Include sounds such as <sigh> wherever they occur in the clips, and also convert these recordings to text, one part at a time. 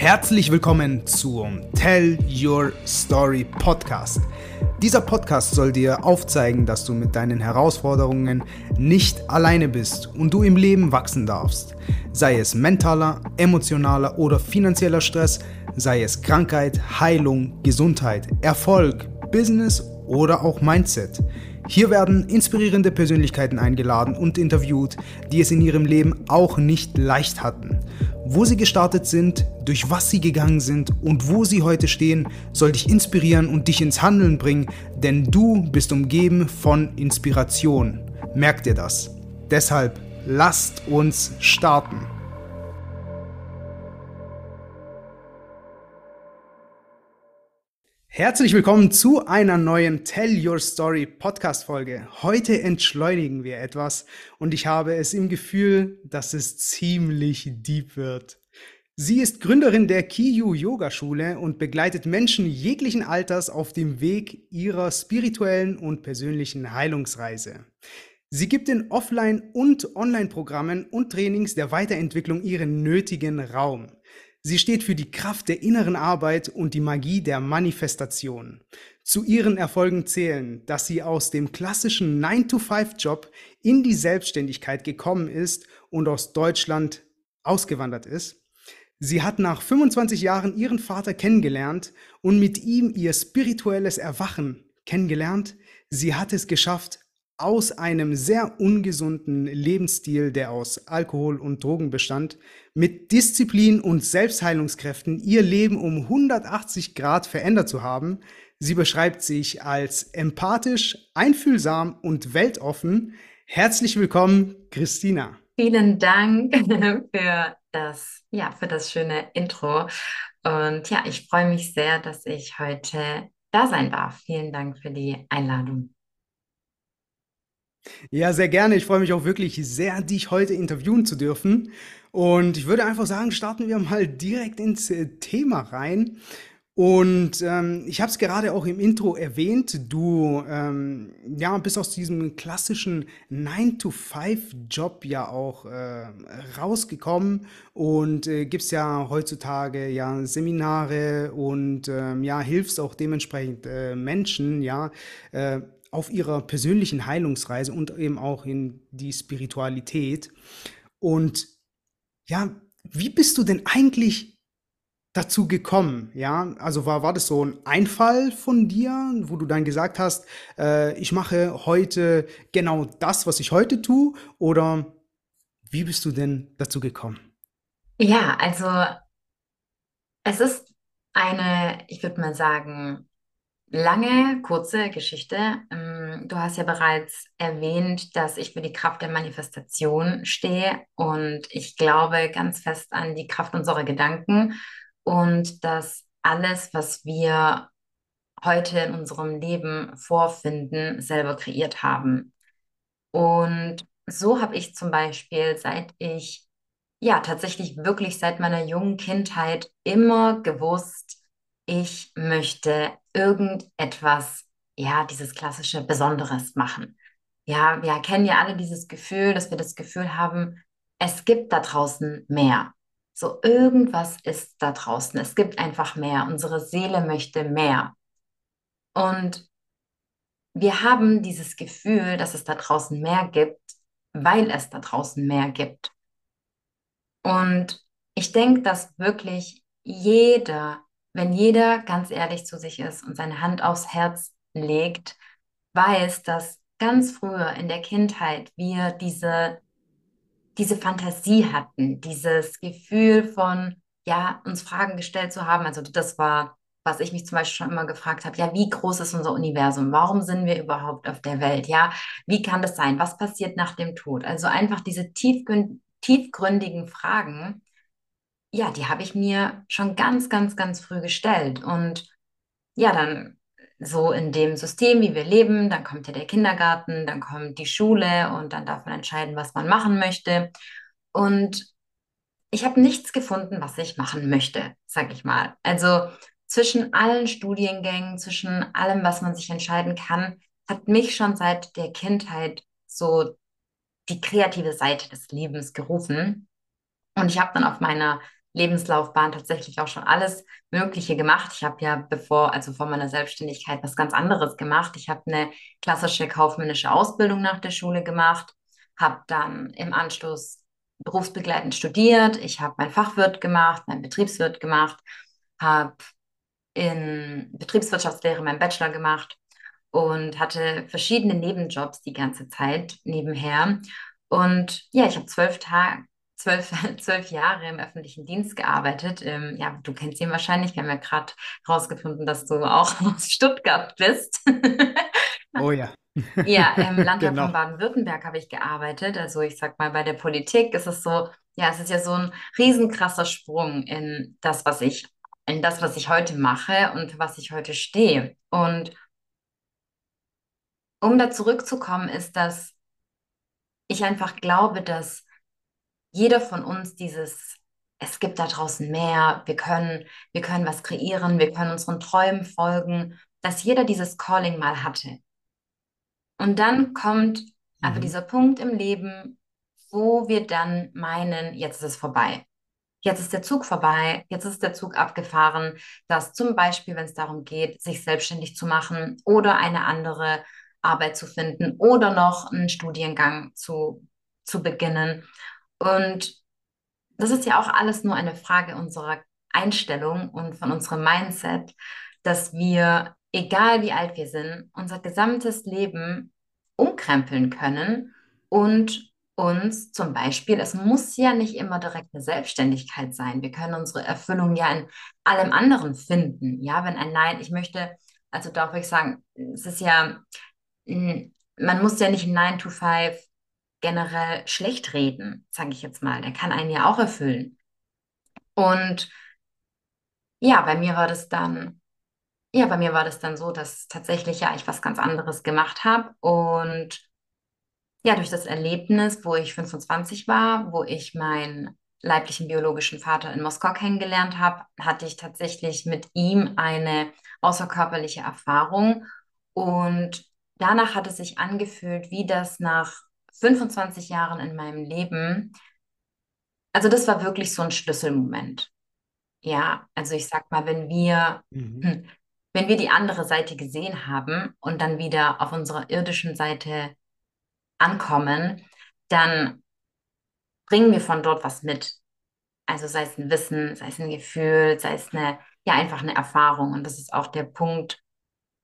Herzlich willkommen zum Tell Your Story Podcast. Dieser Podcast soll dir aufzeigen, dass du mit deinen Herausforderungen nicht alleine bist und du im Leben wachsen darfst. Sei es mentaler, emotionaler oder finanzieller Stress, sei es Krankheit, Heilung, Gesundheit, Erfolg, Business oder auch Mindset. Hier werden inspirierende Persönlichkeiten eingeladen und interviewt, die es in ihrem Leben auch nicht leicht hatten. Wo sie gestartet sind, durch was sie gegangen sind und wo sie heute stehen, soll dich inspirieren und dich ins Handeln bringen, denn du bist umgeben von Inspiration. Merk dir das. Deshalb lasst uns starten. Herzlich willkommen zu einer neuen Tell Your Story Podcast Folge. Heute entschleunigen wir etwas und ich habe es im Gefühl, dass es ziemlich deep wird. Sie ist Gründerin der Kiyu Yoga Schule und begleitet Menschen jeglichen Alters auf dem Weg ihrer spirituellen und persönlichen Heilungsreise. Sie gibt in Offline- und Online-Programmen und Trainings der Weiterentwicklung ihren nötigen Raum. Sie steht für die Kraft der inneren Arbeit und die Magie der Manifestation. Zu ihren Erfolgen zählen, dass sie aus dem klassischen 9-to-5-Job in die Selbstständigkeit gekommen ist und aus Deutschland ausgewandert ist. Sie hat nach 25 Jahren ihren Vater kennengelernt und mit ihm ihr spirituelles Erwachen kennengelernt. Sie hat es geschafft, aus einem sehr ungesunden Lebensstil, der aus Alkohol und Drogen bestand, mit Disziplin und Selbstheilungskräften ihr Leben um 180 Grad verändert zu haben. Sie beschreibt sich als empathisch, einfühlsam und weltoffen. Herzlich willkommen, Christina. Vielen Dank <laughs> für das, ja, für das schöne Intro. Und ja, ich freue mich sehr, dass ich heute da sein darf. Vielen Dank für die Einladung. Ja, sehr gerne. Ich freue mich auch wirklich sehr, dich heute interviewen zu dürfen. Und ich würde einfach sagen, starten wir mal direkt ins äh, Thema rein. Und ähm, ich habe es gerade auch im Intro erwähnt, du ähm, ja, bist aus diesem klassischen 9-to-5-Job ja auch äh, rausgekommen und äh, gibst ja heutzutage ja Seminare und ähm, ja, hilfst auch dementsprechend äh, Menschen, ja, äh, auf ihrer persönlichen Heilungsreise und eben auch in die Spiritualität. Und ja, wie bist du denn eigentlich dazu gekommen? Ja, also war, war das so ein Einfall von dir, wo du dann gesagt hast, äh, ich mache heute genau das, was ich heute tue? Oder wie bist du denn dazu gekommen? Ja, also es ist eine, ich würde mal sagen, Lange, kurze Geschichte. Ähm, du hast ja bereits erwähnt, dass ich für die Kraft der Manifestation stehe und ich glaube ganz fest an die Kraft unserer Gedanken und dass alles, was wir heute in unserem Leben vorfinden, selber kreiert haben. Und so habe ich zum Beispiel, seit ich, ja, tatsächlich wirklich seit meiner jungen Kindheit immer gewusst, ich möchte irgendetwas, ja, dieses klassische Besonderes machen. Ja, wir kennen ja alle dieses Gefühl, dass wir das Gefühl haben, es gibt da draußen mehr. So irgendwas ist da draußen. Es gibt einfach mehr. Unsere Seele möchte mehr. Und wir haben dieses Gefühl, dass es da draußen mehr gibt, weil es da draußen mehr gibt. Und ich denke, dass wirklich jeder wenn jeder ganz ehrlich zu sich ist und seine Hand aufs Herz legt, weiß, dass ganz früher in der Kindheit wir diese, diese Fantasie hatten, dieses Gefühl von, ja, uns Fragen gestellt zu haben. Also das war, was ich mich zum Beispiel schon immer gefragt habe, ja, wie groß ist unser Universum? Warum sind wir überhaupt auf der Welt? Ja, wie kann das sein? Was passiert nach dem Tod? Also einfach diese tiefgründigen Fragen, ja, die habe ich mir schon ganz, ganz, ganz früh gestellt. Und ja, dann so in dem System, wie wir leben, dann kommt ja der Kindergarten, dann kommt die Schule und dann darf man entscheiden, was man machen möchte. Und ich habe nichts gefunden, was ich machen möchte, sag ich mal. Also zwischen allen Studiengängen, zwischen allem, was man sich entscheiden kann, hat mich schon seit der Kindheit so die kreative Seite des Lebens gerufen. Und ich habe dann auf meiner Lebenslaufbahn tatsächlich auch schon alles Mögliche gemacht. Ich habe ja bevor, also vor meiner Selbstständigkeit, was ganz anderes gemacht. Ich habe eine klassische kaufmännische Ausbildung nach der Schule gemacht, habe dann im Anschluss berufsbegleitend studiert. Ich habe mein Fachwirt gemacht, mein Betriebswirt gemacht, habe in Betriebswirtschaftslehre meinen Bachelor gemacht und hatte verschiedene Nebenjobs die ganze Zeit nebenher. Und ja, ich habe zwölf Tage, zwölf, <laughs> zwölf Jahre im öffentlichen Dienst gearbeitet. Ähm, ja, du kennst ihn wahrscheinlich. Wir haben ja gerade herausgefunden, dass du auch <laughs> aus Stuttgart bist. Oh ja. <laughs> Ja, im Landtag Genau. von Baden-Württemberg habe ich gearbeitet. Also ich sag mal, bei der Politik ist es so, ja, es ist ja so ein riesenkrasser Sprung in das, was ich, in das, was ich heute mache und für was ich heute stehe. Und um da zurückzukommen, ist, dass ich einfach glaube, dass jeder von uns dieses, es gibt da draußen mehr, wir können, wir können was kreieren, wir können unseren Träumen folgen, dass jeder dieses Calling mal hatte. Und dann kommt aber Mhm. dieser Punkt im Leben, wo wir dann meinen, jetzt ist es vorbei. Jetzt ist der Zug vorbei, jetzt ist der Zug abgefahren, dass zum Beispiel, wenn es darum geht, sich selbstständig zu machen oder eine andere Arbeit zu finden oder noch einen Studiengang zu, zu beginnen. Und das ist ja auch alles nur eine Frage unserer Einstellung und von unserem Mindset, dass wir, egal wie alt wir sind, unser gesamtes Leben umkrempeln können und uns zum Beispiel, es muss ja nicht immer direkt eine Selbstständigkeit sein. Wir können unsere Erfüllung ja in allem anderen finden. Ja, wenn ein Nein, ich möchte, also darf ich sagen, es ist ja, mh, man muss ja nicht ein 9 to 5 generell schlecht reden, sage ich jetzt mal. Der kann einen ja auch erfüllen. Und ja, bei mir war das dann, ja, bei mir war das dann so, dass tatsächlich ja ich was ganz anderes gemacht habe. Und ja, durch das Erlebnis, wo ich 25 war, wo ich meinen leiblichen biologischen Vater in Moskau kennengelernt habe, hatte ich tatsächlich mit ihm eine außerkörperliche Erfahrung. Und danach hat es sich angefühlt, wie das nach 25 Jahren in meinem Leben, also das war wirklich so ein Schlüsselmoment. Ja, also ich sag mal, wenn wir, Mhm. hm, wenn wir die andere Seite gesehen haben und dann wieder auf unserer irdischen Seite ankommen, dann bringen wir von dort was mit. Also sei es ein Wissen, sei es ein Gefühl, sei es eine, ja, einfach eine Erfahrung. Und das ist auch der Punkt,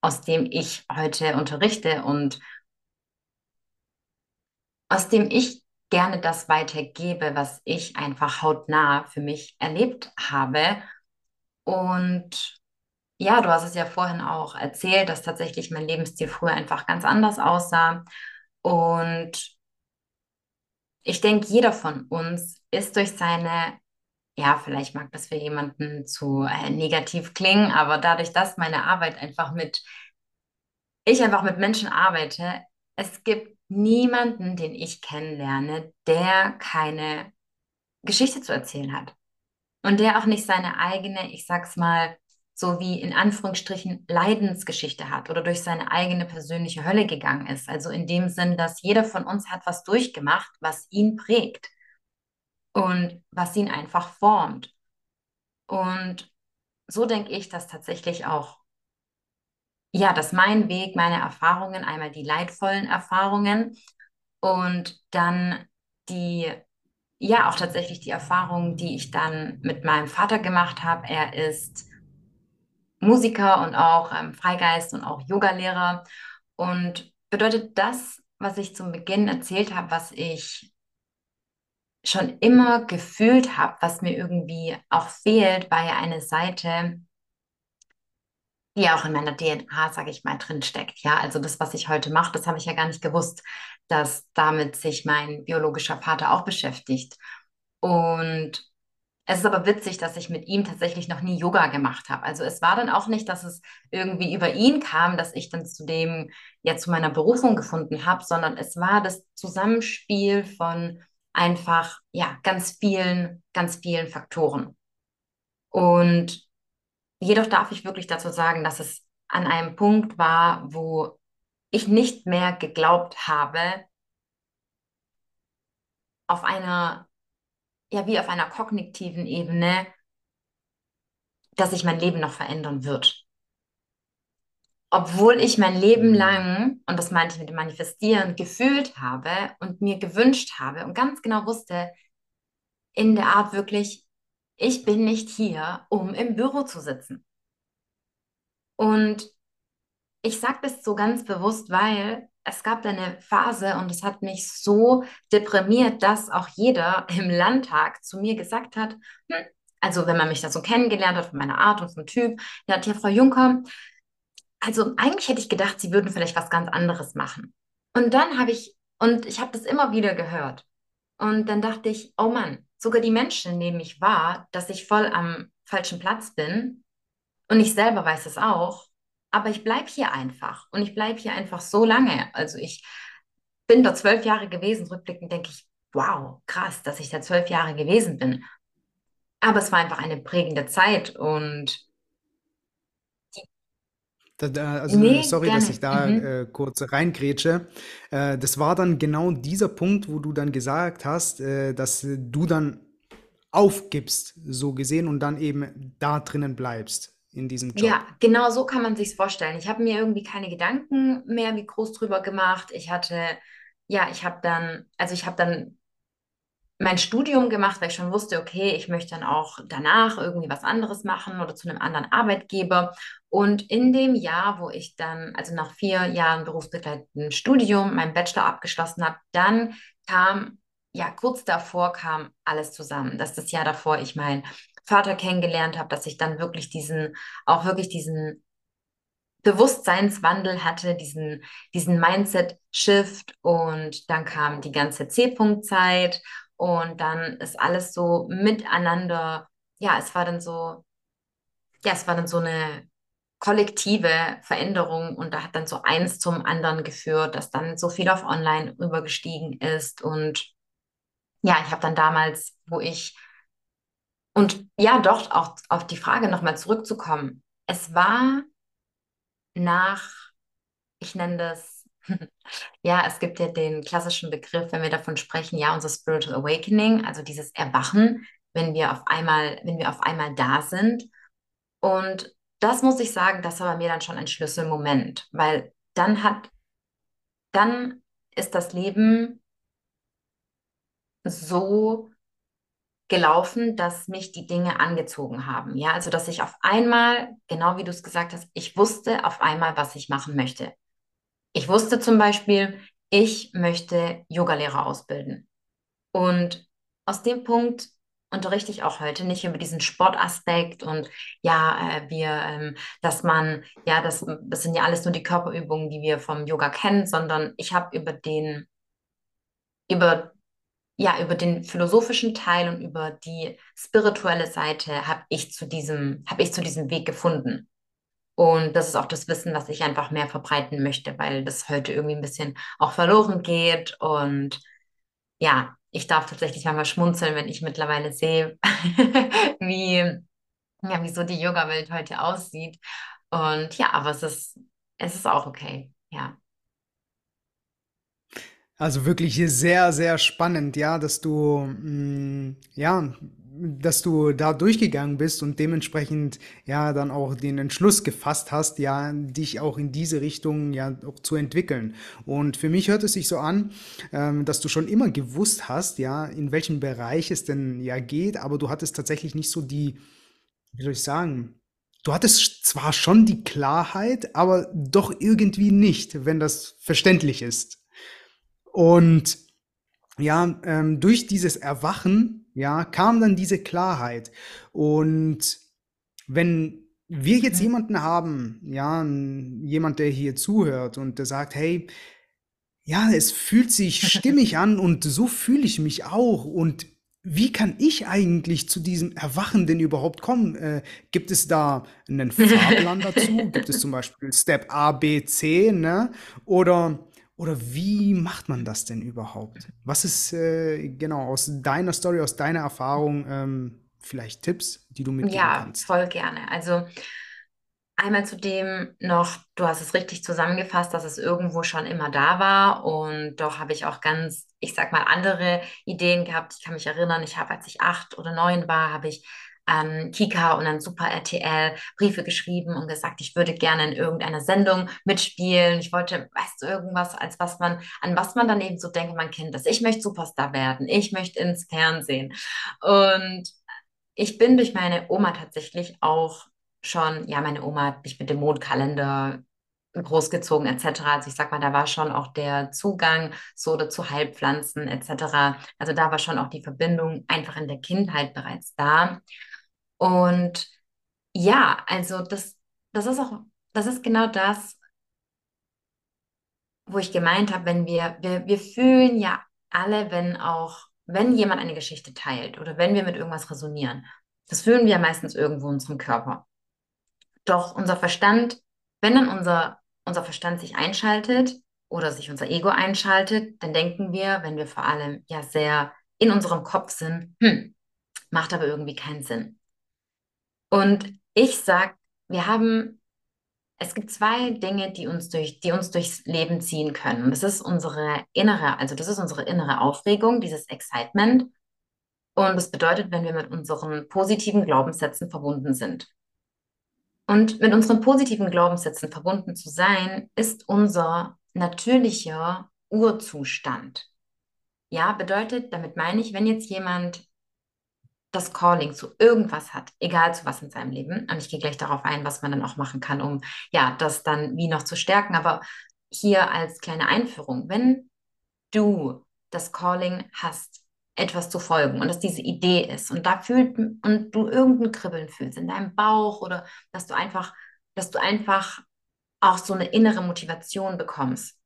aus dem ich heute unterrichte und aus dem ich gerne das weitergebe, was ich einfach hautnah für mich erlebt habe. Und Ja, du hast es ja vorhin auch erzählt, dass tatsächlich mein Lebensstil früher einfach ganz anders aussah. Und ich denke, jeder von uns ist durch seine, ja, vielleicht mag das für jemanden zu äh, negativ klingen, aber dadurch, dass meine Arbeit einfach mit, ich einfach mit Menschen arbeite, es gibt niemanden, den ich kennenlerne, der keine Geschichte zu erzählen hat. Und der auch nicht seine eigene, ich sag's mal, so wie in Anführungsstrichen Leidensgeschichte hat oder durch seine eigene persönliche Hölle gegangen ist. Also in dem Sinn, dass jeder von uns hat was durchgemacht, was ihn prägt und was ihn einfach formt. Und so denke ich, dass tatsächlich auch, ja, dass mein Weg, meine Erfahrungen, einmal die leidvollen Erfahrungen und dann die ja, auch tatsächlich die Erfahrung, die ich dann mit meinem Vater gemacht habe. Er ist Musiker und auch ähm, Freigeist und auch Yogalehrer. Und bedeutet das, was ich zum Beginn erzählt habe, was ich schon immer gefühlt habe, was mir irgendwie auch fehlt, war ja eine Seite, die auch in meiner DNA, sage ich mal, drin steckt. Ja, also das, was ich heute mache, das habe ich ja gar nicht gewusst, dass damit sich mein biologischer Vater auch beschäftigt. Und Es ist aber witzig, dass ich mit ihm tatsächlich noch nie Yoga gemacht habe. Also es war dann auch nicht, dass es irgendwie über ihn kam, dass ich dann zu dem, ja, zu meiner Berufung gefunden habe, sondern es war das Zusammenspiel von einfach, ja, ganz vielen, ganz vielen Faktoren. Und jedoch darf ich wirklich dazu sagen, dass es an einem Punkt war, wo ich nicht mehr geglaubt habe, auf einer ja wie auf einer kognitiven Ebene, dass sich mein Leben noch verändern wird. Obwohl ich mein Leben Mhm. lang, und das meinte ich mit dem Manifestieren, gefühlt habe und mir gewünscht habe und ganz genau wusste, in der Art wirklich, ich bin nicht hier, um im Büro zu sitzen. Und ich sage das so ganz bewusst, weil es gab eine Phase und es hat mich so deprimiert, dass auch jeder im Landtag zu mir gesagt hat, hm, also wenn man mich da so kennengelernt hat von meiner Art und vom Typ, ja, ja, Frau Juncker, also eigentlich hätte ich gedacht, Sie würden vielleicht was ganz anderes machen. Und dann habe ich, und ich habe das immer wieder gehört. Und dann dachte ich, oh Mann, sogar die Menschen nehmen mich wahr, dass ich voll am falschen Platz bin. Und ich selber weiß es auch. Aber ich bleibe hier einfach. Und ich bleibe hier einfach so lange. Also ich bin da zwölf Jahre gewesen. Rückblickend denke ich, wow, krass, dass ich da zwölf Jahre gewesen bin. Aber es war einfach eine prägende Zeit. Und Da, da, also nee, sorry, dass ich gerne. da Mhm. äh, kurz reingrätsche. Äh, das war dann genau dieser Punkt, wo du dann gesagt hast, äh, dass du dann aufgibst, so gesehen, und dann eben da drinnen bleibst in diesem Ja, Job. genau so kann man sich's vorstellen. Ich habe mir irgendwie keine Gedanken mehr wie groß drüber gemacht. Ich hatte, ja, ich habe dann, also ich habe dann mein Studium gemacht, weil ich schon wusste, okay, ich möchte dann auch danach irgendwie was anderes machen oder zu einem anderen Arbeitgeber. Und in dem Jahr, wo ich dann, also nach vier Jahren berufsbegleitendem Studium, meinen Bachelor abgeschlossen habe, dann kam, ja, kurz davor kam alles zusammen. Das ist das Jahr davor, ich meinen Vater kennengelernt habe, dass ich dann wirklich diesen, auch wirklich diesen Bewusstseinswandel hatte, diesen, diesen Mindset-Shift und dann kam die ganze C-Punkt-Zeit und dann ist alles so miteinander, ja, es war dann so, ja, es war dann so eine kollektive Veränderung und da hat dann so eins zum anderen geführt, dass dann so viel auf Online rübergestiegen ist. Und ja, ich habe dann damals, wo ich, und ja, doch auch auf die Frage nochmal zurückzukommen, es war nach, ich nenne das Ja, es gibt ja den klassischen Begriff, wenn wir davon sprechen, ja, unser Spiritual Awakening, also dieses Erwachen, wenn wir auf einmal, wenn wir auf einmal da sind. Und das muss ich sagen, das war bei mir dann schon ein Schlüsselmoment, weil dann hat, dann ist das Leben so gelaufen, dass mich die Dinge angezogen haben. Ja, also dass ich auf einmal, genau wie du es gesagt hast, ich wusste auf einmal, was ich machen möchte. Ich wusste zum Beispiel, ich möchte Yogalehrer ausbilden. Und aus dem Punkt unterrichte ich auch heute nicht über diesen Sportaspekt und ja, äh, wir, ähm, dass man, ja, das, das sind ja alles nur die Körperübungen, die wir vom Yoga kennen, sondern ich habe über den, über, ja, über den philosophischen Teil und über die spirituelle Seite habe ich zu diesem, habe ich zu diesem Weg gefunden. Und das ist auch das Wissen, was ich einfach mehr verbreiten möchte, weil das heute irgendwie ein bisschen auch verloren geht. Und ja, ich darf tatsächlich manchmal schmunzeln, wenn ich mittlerweile sehe, <laughs> wie, ja, wie so die Yoga-Welt heute aussieht. Und ja, aber es ist, es ist auch okay. Ja. Also wirklich sehr, sehr spannend, ja, dass du, mm, ja, dass du da durchgegangen bist und dementsprechend ja dann auch den Entschluss gefasst hast, ja, dich auch in diese Richtung ja auch zu entwickeln. Und für mich hört es sich so an, ähm, dass du schon immer gewusst hast, ja, in welchem Bereich es denn ja geht, aber du hattest tatsächlich nicht so die, wie soll ich sagen, du hattest zwar schon die Klarheit, aber doch irgendwie nicht, wenn das verständlich ist. Und ja, ähm, durch dieses Erwachen, ja, kam dann diese Klarheit. Und wenn wir jetzt Mhm. jemanden haben, ja, jemand, der hier zuhört und der sagt, hey, ja, es fühlt sich stimmig <laughs> an und so fühle ich mich auch. Und wie kann ich eigentlich zu diesem Erwachen denn überhaupt kommen? Äh, gibt es da einen <laughs> Fahrplan dazu? Gibt es zum Beispiel Step A, B, C, ne? Oder, oder wie macht man das denn überhaupt? Was ist äh, genau aus deiner Story, aus deiner Erfahrung ähm, vielleicht Tipps, die du mitgeben Ja, kannst? voll gerne. Also Einmal zudem noch, du hast es richtig zusammengefasst, dass es irgendwo schon immer da war. Und doch habe ich auch ganz, ich sag mal, andere Ideen gehabt. Ich kann mich erinnern, ich habe, als ich acht oder neun war, habe ich an Kika und an Super RTL Briefe geschrieben und gesagt, ich würde gerne in irgendeiner Sendung mitspielen. Ich wollte, weißt du, irgendwas, als was man, an was man dann eben so denkt, man kennt das. Ich möchte Superstar werden. Ich möchte ins Fernsehen. Und ich bin durch meine Oma tatsächlich auch schon, ja, meine Oma hat mich mit dem Mondkalender großgezogen etc. Also ich sag mal, da war schon auch der Zugang so zu Heilpflanzen etc. Also da war schon auch die Verbindung einfach in der Kindheit bereits da. Und ja, also das, das ist auch, das ist genau das, wo ich gemeint habe, wenn wir, wir, wir fühlen ja alle, wenn auch, wenn jemand eine Geschichte teilt oder wenn wir mit irgendwas resonieren, das fühlen wir meistens irgendwo in unserem Körper. Doch unser Verstand, wenn dann unser, unser Verstand sich einschaltet oder sich unser Ego einschaltet, dann denken wir, wenn wir vor allem ja sehr in unserem Kopf sind, hm, macht aber irgendwie keinen Sinn. Und ich sag, wir haben, es gibt zwei Dinge, die uns durch, die uns durchs Leben ziehen können. Das ist unsere innere, also das ist unsere innere Aufregung, dieses Excitement. Und das bedeutet, wenn wir mit unseren positiven Glaubenssätzen verbunden sind. Und mit unseren positiven Glaubenssätzen verbunden zu sein, ist unser natürlicher Urzustand. Ja, bedeutet, damit meine ich, wenn jetzt jemand das Calling zu irgendwas hat, egal zu was in seinem Leben, und ich gehe gleich darauf ein, was man dann auch machen kann, um ja, das dann wie noch zu stärken, aber hier als kleine Einführung, wenn du das Calling hast, etwas zu folgen und dass diese Idee ist und da fühlt und du irgendein Kribbeln fühlst in deinem Bauch oder dass du einfach, dass du einfach auch so eine innere Motivation bekommst.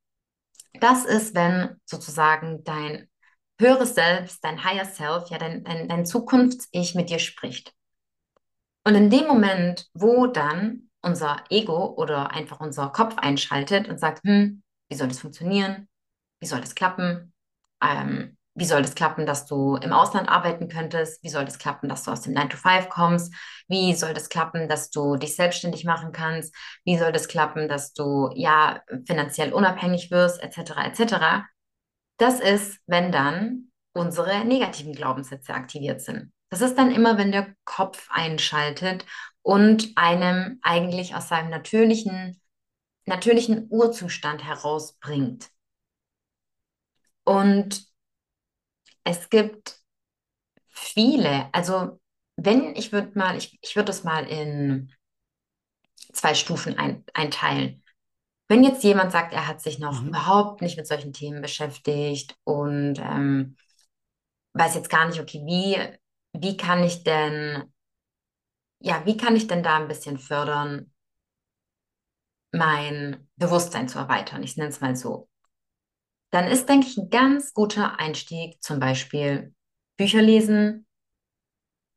Das ist, wenn sozusagen dein höheres Selbst, dein Higher Self, ja, dein, dein, dein Zukunfts-Ich mit dir spricht. Und in dem Moment, wo dann unser Ego oder einfach unser Kopf einschaltet und sagt, hm, wie soll das funktionieren? Wie soll das klappen? Ähm, wie soll das klappen, dass du im Ausland arbeiten könntest? Wie soll das klappen, dass du aus dem 9 to 5 kommst? Wie soll das klappen, dass du dich selbstständig machen kannst? Wie soll das klappen, dass du ja finanziell unabhängig wirst, etc., etc.? Das ist, wenn dann unsere negativen Glaubenssätze aktiviert sind. Das ist dann immer, wenn der Kopf einschaltet und einem eigentlich aus seinem natürlichen, natürlichen Urzustand herausbringt. Und es gibt viele, also wenn ich würde mal, ich, ich würde das mal in zwei Stufen ein, einteilen. Wenn jetzt jemand sagt, er hat sich noch mhm. überhaupt nicht mit solchen Themen beschäftigt und ähm, weiß jetzt gar nicht, okay, wie, wie kann ich denn, ja, wie kann ich denn da ein bisschen fördern, mein Bewusstsein zu erweitern? Ich nenne es mal so dann ist, denke ich, ein ganz guter Einstieg zum Beispiel Bücher lesen,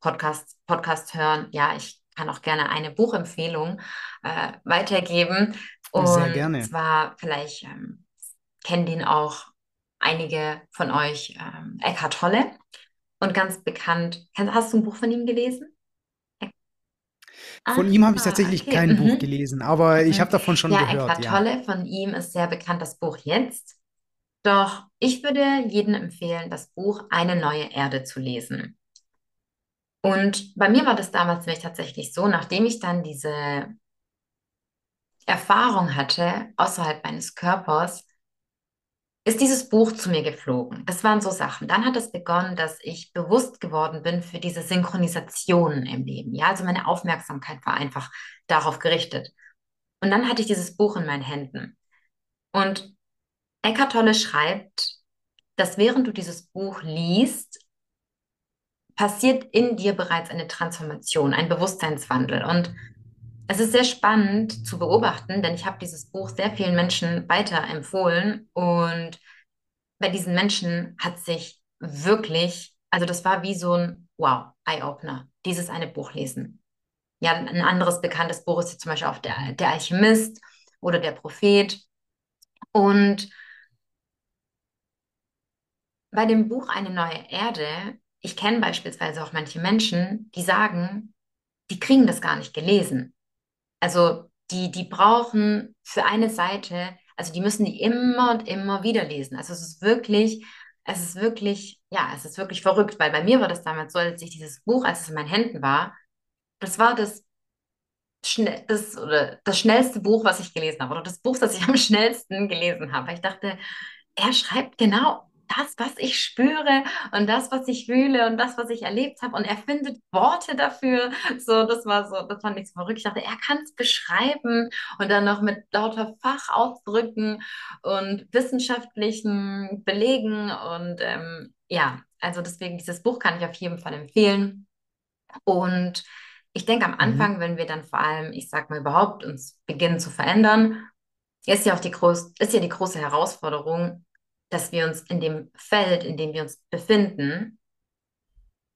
Podcasts, Podcast hören. Ja, ich kann auch gerne eine Buchempfehlung äh, weitergeben. Und Sehr gerne. zwar, vielleicht ähm, kennen den auch einige von euch, ähm, Eckhart Tolle. Und ganz bekannt, hast du ein Buch von ihm gelesen? Von ihm habe ich tatsächlich okay. kein mhm. Buch gelesen, aber mhm. ich habe davon schon ja, gehört. Eckhart ja. Tolle, von ihm ist sehr bekannt das Buch Jetzt. Doch ich würde jedem empfehlen, das Buch Eine neue Erde zu lesen. Und bei mir war das damals nämlich tatsächlich so, nachdem ich dann diese Erfahrung hatte außerhalb meines Körpers, ist dieses Buch zu mir geflogen. Das waren so Sachen. Dann hat es begonnen, dass ich bewusst geworden bin für diese Synchronisationen im Leben. Ja, also meine Aufmerksamkeit war einfach darauf gerichtet. Und dann hatte ich dieses Buch in meinen Händen. Und Eckart Tolle schreibt, dass während du dieses Buch liest, passiert in dir bereits eine Transformation, ein Bewusstseinswandel. Und es ist sehr spannend zu beobachten, denn ich habe dieses Buch sehr vielen Menschen weiterempfohlen und bei diesen Menschen hat sich wirklich, also das war wie so ein Wow, Eye-Opener, dieses eine Buch lesen. Ja, ein anderes bekanntes Buch ist zum Beispiel auch der, der Alchemist oder der Prophet. Und bei dem Buch Eine neue Erde, ich kenne beispielsweise auch manche Menschen, die sagen, die kriegen das gar nicht gelesen. Also die, die brauchen für eine Seite, also die müssen die immer und immer wieder lesen. Also es ist wirklich, es ist wirklich, ja, es ist wirklich verrückt, weil bei mir war das damals so, als ich dieses Buch, als es in meinen Händen war, das war das, schnell, das, oder das schnellste Buch, was ich gelesen habe, oder das Buch, das ich am schnellsten gelesen habe. Ich dachte, er schreibt genau das, was ich spüre und das, was ich fühle und das, was ich erlebt habe. Und er findet Worte dafür. So, das war so, das fand ich so verrückt. Ich dachte, er kann es beschreiben und dann noch mit lauter Fachausdrücken und wissenschaftlichen Belegen. Und ähm, ja, also deswegen, dieses Buch kann ich auf jeden Fall empfehlen. Und ich denke, am Anfang, Mhm. wenn wir dann vor allem, ich sag mal überhaupt, uns beginnen zu verändern, ist ja auch die groß, ist ja die große Herausforderung, dass wir uns in dem Feld, in dem wir uns befinden,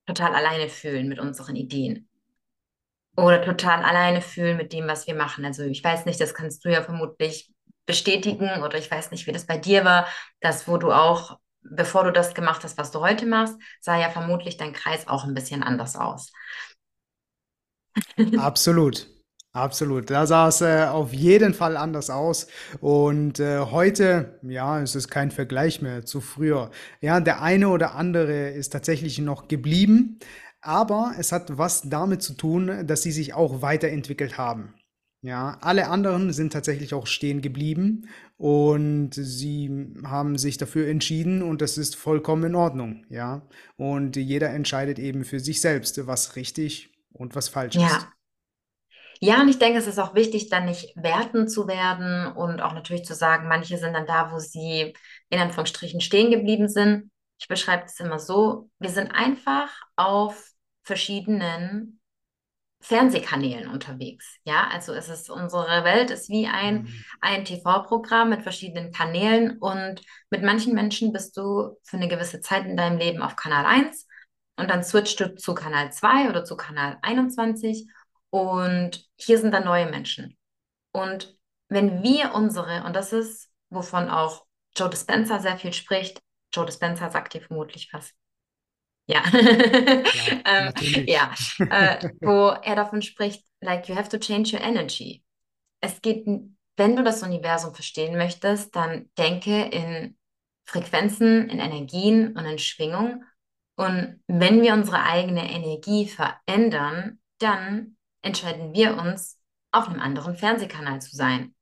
total alleine fühlen mit unseren Ideen oder total alleine fühlen mit dem, was wir machen. Also ich weiß nicht, das kannst du ja vermutlich bestätigen oder ich weiß nicht, wie das bei dir war, dass wo du auch, bevor du das gemacht hast, was du heute machst, sah ja vermutlich dein Kreis auch ein bisschen anders aus. <laughs> Absolut. Absolut. Da sah es äh, auf jeden Fall anders aus. Und äh, heute, ja, es ist kein Vergleich mehr zu früher. Ja, der eine oder andere ist tatsächlich noch geblieben, aber es hat was damit zu tun, dass sie sich auch weiterentwickelt haben. Ja, alle anderen sind tatsächlich auch stehen geblieben und sie haben sich dafür entschieden und das ist vollkommen in Ordnung. Ja, und jeder entscheidet eben für sich selbst, was richtig und was falsch ist. Ja, und ich denke, es ist auch wichtig, dann nicht wertend zu werden und auch natürlich zu sagen, manche sind dann da, wo sie in Anführungsstrichen stehen geblieben sind. Ich beschreibe es immer so, wir sind einfach auf verschiedenen Fernsehkanälen unterwegs. Ja, also es ist, unsere Welt ist wie ein, Mhm. ein TV-Programm mit verschiedenen Kanälen und mit manchen Menschen bist du für eine gewisse Zeit in deinem Leben auf Kanal eins und dann switchst du zu Kanal 2 oder zu Kanal 21 und hier sind dann neue Menschen. Und wenn wir unsere, und das ist, wovon auch Joe Dispenza sehr viel spricht, Joe Dispenza sagt dir vermutlich was. Ja, Klar, <laughs> ähm, ja, äh, <laughs> wo er davon spricht, like you have to change your energy. Es geht, wenn du das Universum verstehen möchtest, dann denke in Frequenzen, in Energien und in Schwingung. Und wenn wir unsere eigene Energie verändern, dann entscheiden wir uns, auf einem anderen Fernsehkanal zu sein.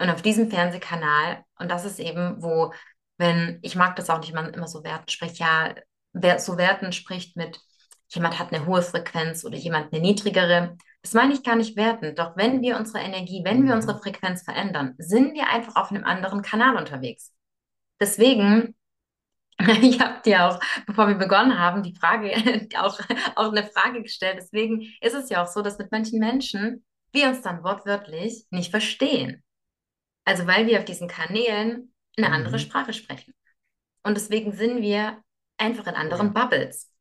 Und auf diesem Fernsehkanal, und das ist eben, wo, wenn, ich mag das auch nicht, man immer so Werten spricht, ja, wer so Werten spricht mit, jemand hat eine hohe Frequenz oder jemand eine niedrigere. Das meine ich gar nicht wertend. Doch wenn wir unsere Energie, wenn wir unsere Mhm. Frequenz verändern, sind wir einfach auf einem anderen Kanal unterwegs. Deswegen, <laughs> ich habe dir auch, bevor wir begonnen haben, die Frage, <laughs> auch, auch eine Frage gestellt. Deswegen ist es ja auch so, dass mit manchen Menschen wir uns dann wortwörtlich nicht verstehen. Also weil wir auf diesen Kanälen eine andere Mhm. Sprache sprechen. Und deswegen sind wir einfach in anderen. Bubbles.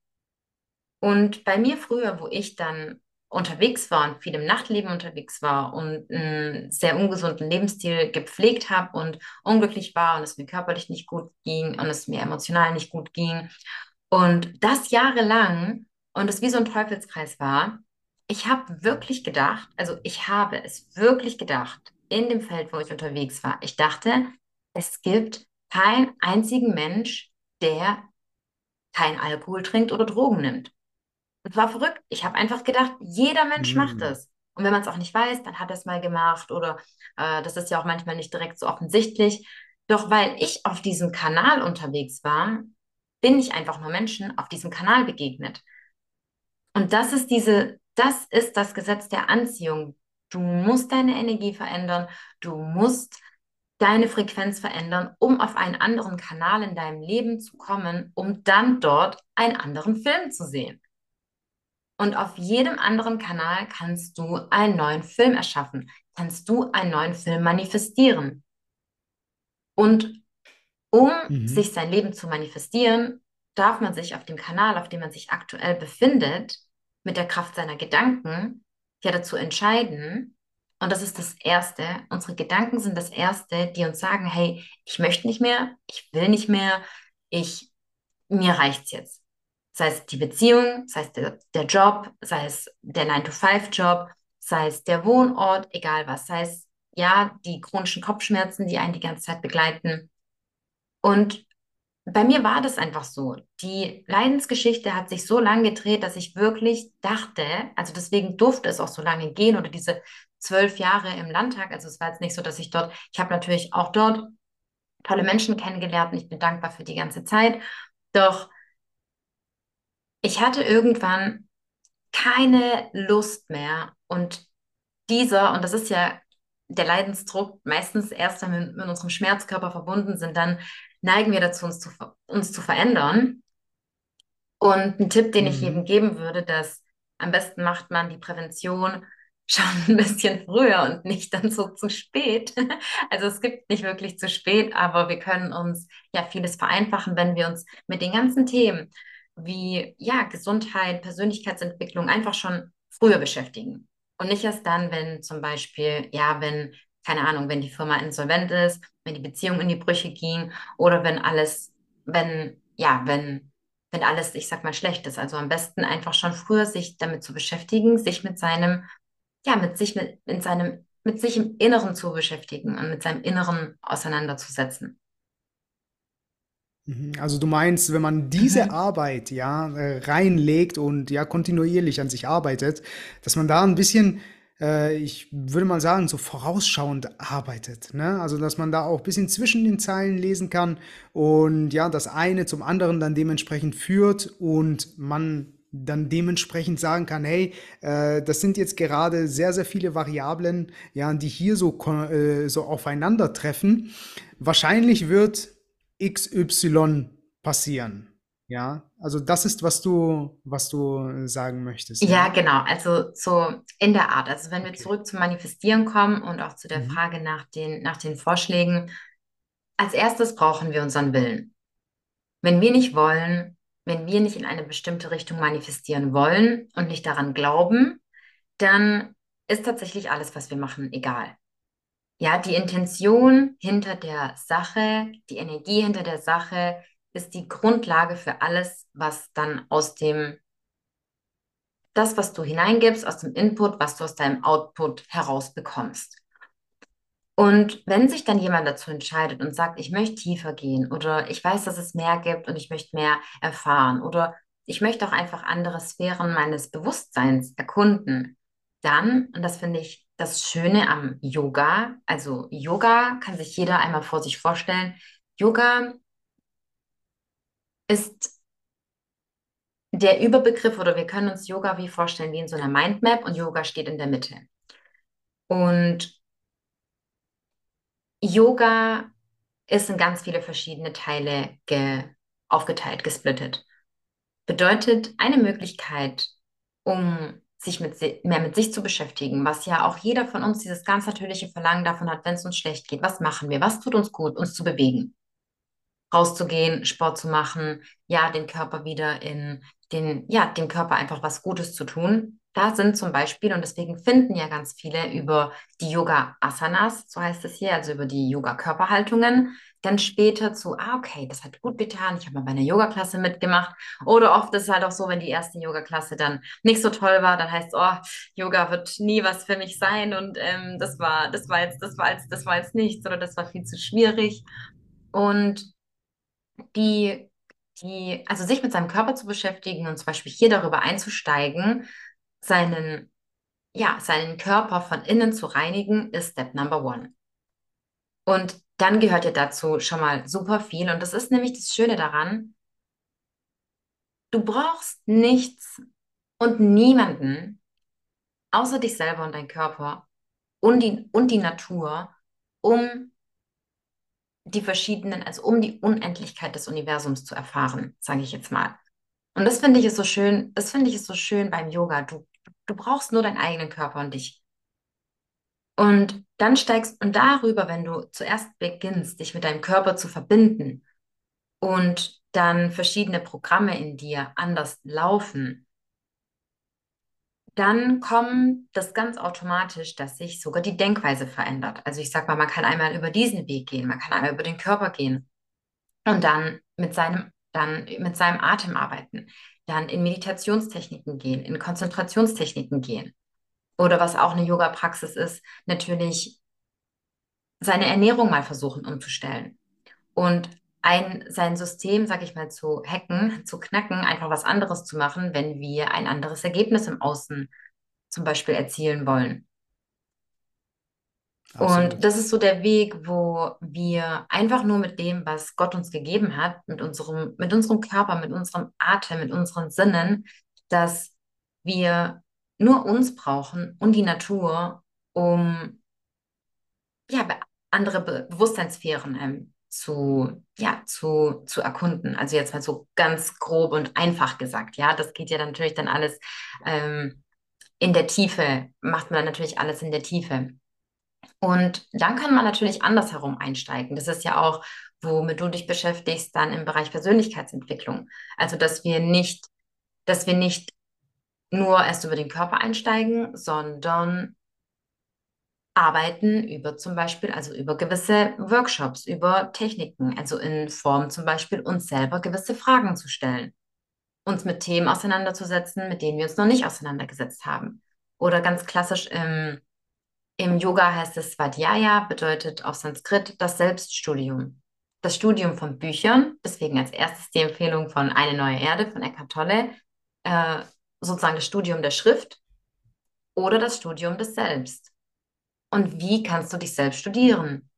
Und bei mir früher, wo ich dann unterwegs war und viel im Nachtleben unterwegs war und einen sehr ungesunden Lebensstil gepflegt habe und unglücklich war und es mir körperlich nicht gut ging und es mir emotional nicht gut ging. Und das jahrelang und es wie so ein Teufelskreis war, ich habe wirklich gedacht, also ich habe es wirklich gedacht, in dem Feld, wo ich unterwegs war, ich dachte, es gibt keinen einzigen Mensch, der kein Alkohol trinkt oder Drogen nimmt. Das war verrückt. Ich habe einfach gedacht, jeder Mensch macht Mhm. es. Und wenn man es auch nicht weiß, dann hat er es mal gemacht oder äh, das ist ja auch manchmal nicht direkt so offensichtlich. Doch weil ich auf diesem Kanal unterwegs war, bin ich einfach nur Menschen auf diesem Kanal begegnet. Und das ist diese, das ist das Gesetz der Anziehung. Du musst deine Energie verändern, du musst deine Frequenz verändern, um auf einen anderen Kanal in deinem Leben zu kommen, um dann dort einen anderen Film zu sehen. Und auf jedem anderen Kanal kannst du einen neuen Film erschaffen, kannst du einen neuen Film manifestieren. Und um Mhm. sich sein Leben zu manifestieren, darf man sich auf dem Kanal, auf dem man sich aktuell befindet, mit der Kraft seiner Gedanken ja dazu entscheiden. Und das ist das Erste. Unsere Gedanken sind das Erste, die uns sagen, hey, ich möchte nicht mehr, ich will nicht mehr, ich, mir reicht's jetzt. Sei es die Beziehung, sei es der, der Job, sei es der nine to five job sei es der Wohnort, egal was, sei es ja die chronischen Kopfschmerzen, die einen die ganze Zeit begleiten. Und bei mir war das einfach so. Die Leidensgeschichte hat sich so lange gedreht, dass ich wirklich dachte, also deswegen durfte es auch so lange gehen oder diese zwölf Jahre im Landtag. Also es war jetzt nicht so, dass ich dort, ich habe natürlich auch dort tolle Menschen kennengelernt und ich bin dankbar für die ganze Zeit. Doch ich hatte irgendwann keine Lust mehr und dieser, und das ist ja der Leidensdruck meistens erst, wenn wir mit unserem Schmerzkörper verbunden sind, dann neigen wir dazu, uns zu, uns zu verändern. Und ein Tipp, den mhm. ich jedem geben würde, dass am besten macht man die Prävention <laughs> schon ein bisschen früher und nicht dann so zu spät. <laughs> Also es gibt nicht wirklich zu spät, aber wir können uns ja vieles vereinfachen, wenn wir uns mit den ganzen Themen wie ja Gesundheit, Persönlichkeitsentwicklung einfach schon früher beschäftigen. Und nicht erst dann, wenn zum Beispiel, ja, wenn, keine Ahnung, wenn die Firma insolvent ist, wenn die Beziehung in die Brüche ging oder wenn alles, wenn, ja, wenn, wenn alles, ich sag mal, schlecht ist. Also am besten einfach schon früher sich damit zu beschäftigen, sich mit seinem, ja, mit sich, mit, in seinem, mit sich im Inneren zu beschäftigen und mit seinem Inneren auseinanderzusetzen. Mhm. Also du meinst, wenn man diese mhm. Arbeit ja äh, reinlegt und ja kontinuierlich an sich arbeitet, dass man da ein bisschen, äh, ich würde mal sagen, so vorausschauend arbeitet. Ne? Also dass man da auch ein bisschen zwischen den Zeilen lesen kann und ja, das eine zum anderen dann dementsprechend führt und man dann dementsprechend sagen kann, hey, äh, das sind jetzt gerade sehr, sehr viele Variablen, ja, die hier so, äh, so aufeinandertreffen. Wahrscheinlich wird XY passieren. Ja, also das ist, was du, was du sagen möchtest. Ja, ja genau. Also so in der Art. Also wenn wir okay. zurück zum Manifestieren kommen und auch zu der mhm. Frage nach den, nach den Vorschlägen. Als erstes brauchen wir unseren Willen. Wenn wir nicht wollen, wenn wir nicht in eine bestimmte Richtung manifestieren wollen und nicht daran glauben, dann ist tatsächlich alles, was wir machen, egal. Ja, die Intention hinter der Sache, die Energie hinter der Sache ist die Grundlage für alles, was dann aus dem, das, was du hineingibst, aus dem Input, was du aus deinem Output herausbekommst. Und wenn sich dann jemand dazu entscheidet und sagt, ich möchte tiefer gehen oder ich weiß, dass es mehr gibt und ich möchte mehr erfahren oder ich möchte auch einfach andere Sphären meines Bewusstseins erkunden, dann, und das finde ich das Schöne am Yoga, also Yoga kann sich jeder einmal vor sich vorstellen. Yoga ist der Überbegriff oder wir können uns Yoga wie vorstellen wie in so einer Mindmap und Yoga steht in der Mitte. Und Yoga ist in ganz viele verschiedene Teile ge aufgeteilt, gesplittet. Bedeutet eine Möglichkeit, um sich mit, mehr mit sich zu beschäftigen, was ja auch jeder von uns dieses ganz natürliche Verlangen davon hat, wenn es uns schlecht geht. Was machen wir? Was tut uns gut? Uns zu bewegen. Rauszugehen, Sport zu machen, ja, den Körper wieder in den, ja, dem Körper einfach was Gutes zu tun. Da sind zum Beispiel, und deswegen finden ja ganz viele über die Yoga-Asanas, so heißt es hier, also über die Yoga-Körperhaltungen, dann später zu, ah, okay, das hat gut getan, ich habe mal bei einer Yoga-Klasse mitgemacht. Oder oft ist es halt auch so, wenn die erste Yoga-Klasse dann nicht so toll war, dann heißt es, oh, Yoga wird nie was für mich sein und ähm, das war, das war jetzt, das war jetzt, das war jetzt nichts oder das war viel zu schwierig. Und die, die, also sich mit seinem Körper zu beschäftigen und zum Beispiel hier darüber einzusteigen, seinen, ja, seinen Körper von innen zu reinigen, ist Step Number One. Und dann gehört ja dazu schon mal super viel. Und das ist nämlich das Schöne daran, du brauchst nichts und niemanden außer dich selber und dein Körper und die, und die Natur, um die verschiedenen, also um die Unendlichkeit des Universums zu erfahren, sage ich jetzt mal. Und das finde ich ist so schön, das finde ich ist so schön beim Yoga. Du, du brauchst nur deinen eigenen Körper und dich. Und dann steigst und darüber, wenn du zuerst beginnst, dich mit deinem Körper zu verbinden und dann verschiedene Programme in dir anders laufen, dann kommt das ganz automatisch, dass sich sogar die Denkweise verändert. Also ich sag mal, man kann einmal über diesen Weg gehen, man kann einmal über den Körper gehen und dann mit seinem dann mit seinem Atem arbeiten, dann in Meditationstechniken gehen, in Konzentrationstechniken gehen. Oder was auch eine Yoga-Praxis ist, natürlich seine Ernährung mal versuchen umzustellen. Und ein, sein System, sag ich mal, zu hacken, zu knacken, einfach was anderes zu machen, wenn wir ein anderes Ergebnis im Außen zum Beispiel erzielen wollen. Und Absolut. das ist so der Weg, wo wir einfach nur mit dem, was Gott uns gegeben hat, mit unserem, mit unserem Körper, mit unserem Atem, mit unseren Sinnen, dass wir nur uns brauchen und die Natur, um ja, andere Be Bewusstseinssphären ähm, zu, ja, zu, zu erkunden. Also jetzt mal so ganz grob und einfach gesagt, ja, das geht ja dann natürlich dann alles ähm, in der Tiefe, macht man natürlich alles in der Tiefe. Und dann kann man natürlich andersherum einsteigen. Das ist ja auch, womit du dich beschäftigst, dann im Bereich Persönlichkeitsentwicklung. Also, dass wir nicht, dass wir nicht nur erst über den Körper einsteigen, sondern arbeiten über zum Beispiel, also über gewisse Workshops, über Techniken, also in Form zum Beispiel uns selber gewisse Fragen zu stellen, uns mit Themen auseinanderzusetzen, mit denen wir uns noch nicht auseinandergesetzt haben. Oder ganz klassisch im im Yoga heißt es Svadhyaya, bedeutet auf Sanskrit das Selbststudium. Das Studium von Büchern, deswegen als erstes die Empfehlung von Eine neue Erde von Eckhart Tolle, äh, sozusagen das Studium der Schrift oder das Studium des Selbst. Und wie kannst du dich selbst studieren?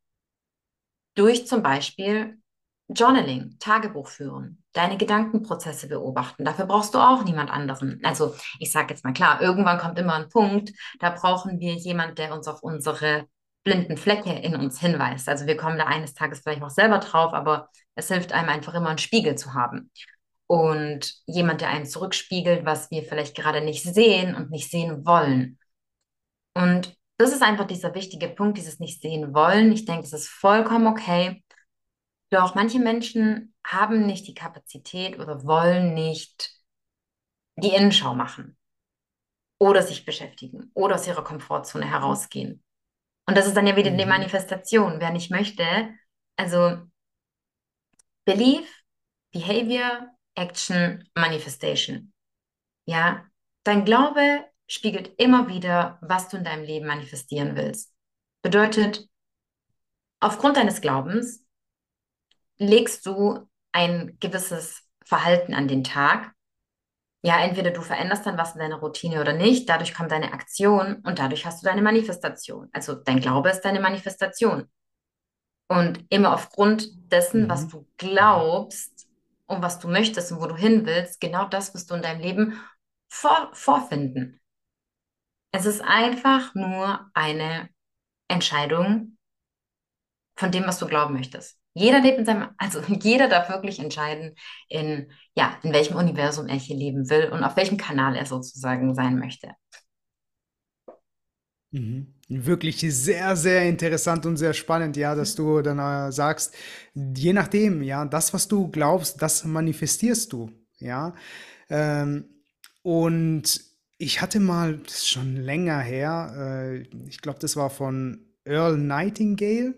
Durch zum Beispiel Journaling, Tagebuch führen, deine Gedankenprozesse beobachten. Dafür brauchst du auch niemand anderen. Also ich sage jetzt mal klar, irgendwann kommt immer ein Punkt, da brauchen wir jemand, der uns auf unsere blinden Flecke in uns hinweist. Also wir kommen da eines Tages vielleicht auch selber drauf, aber es hilft einem einfach immer einen Spiegel zu haben. Und jemand, der einem zurückspiegelt, was wir vielleicht gerade nicht sehen und nicht sehen wollen. Und das ist einfach dieser wichtige Punkt, dieses nicht sehen wollen. Ich denke, es ist vollkommen okay. Doch manche Menschen haben nicht die Kapazität oder wollen nicht die Innenschau machen oder sich beschäftigen oder aus ihrer Komfortzone herausgehen. Und das ist dann ja wieder die Mhm. Manifestation. Wer nicht möchte, also Belief, Behavior, Action, Manifestation. Ja, dein Glaube spiegelt immer wieder, was du in deinem Leben manifestieren willst. Bedeutet, aufgrund deines Glaubens legst du ein gewisses Verhalten an den Tag. Ja, entweder du veränderst dann was in deiner Routine oder nicht, dadurch kommt deine Aktion und dadurch hast du deine Manifestation. Also dein Glaube ist deine Manifestation. Und immer aufgrund dessen, was Mhm. du glaubst und was du möchtest und wo du hin willst, genau das wirst du in deinem Leben vor vorfinden. Es ist einfach nur eine Entscheidung von dem, was du glauben möchtest. Jeder lebt in seinem, also <laughs> jeder darf wirklich entscheiden, in, ja, in welchem Universum er hier leben will und auf welchem Kanal er sozusagen sein möchte. Mhm. Wirklich sehr, sehr interessant und sehr spannend, ja, dass du dann äh, sagst, je nachdem, ja, das, was du glaubst, das manifestierst du, ja. Ähm, und ich hatte mal, das ist schon länger her, äh, ich glaube, das war von Earl Nightingale.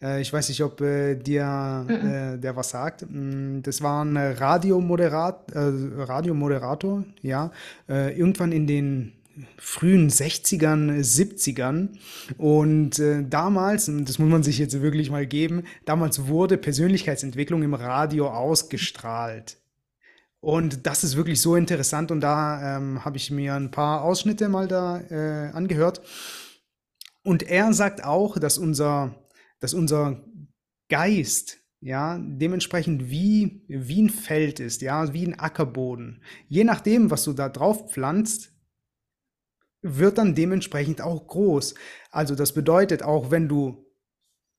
Äh, ich weiß nicht, ob äh, dir äh, der was sagt. Mm, Das war ein Radiomoderat, Radiomoderator, ja, irgendwann in den frühen 60ern, 70ern. Und äh, damals, und das muss man sich jetzt wirklich mal geben, damals wurde Persönlichkeitsentwicklung im Radio ausgestrahlt. Und das ist wirklich so interessant und da ähm, habe ich mir ein paar Ausschnitte mal da äh, angehört. Und er sagt auch, dass unser, dass unser Geist, ja, dementsprechend wie, wie ein Feld ist, ja, wie ein Ackerboden. Je nachdem, was du da drauf pflanzt, wird dann dementsprechend auch groß. Also das bedeutet auch, wenn du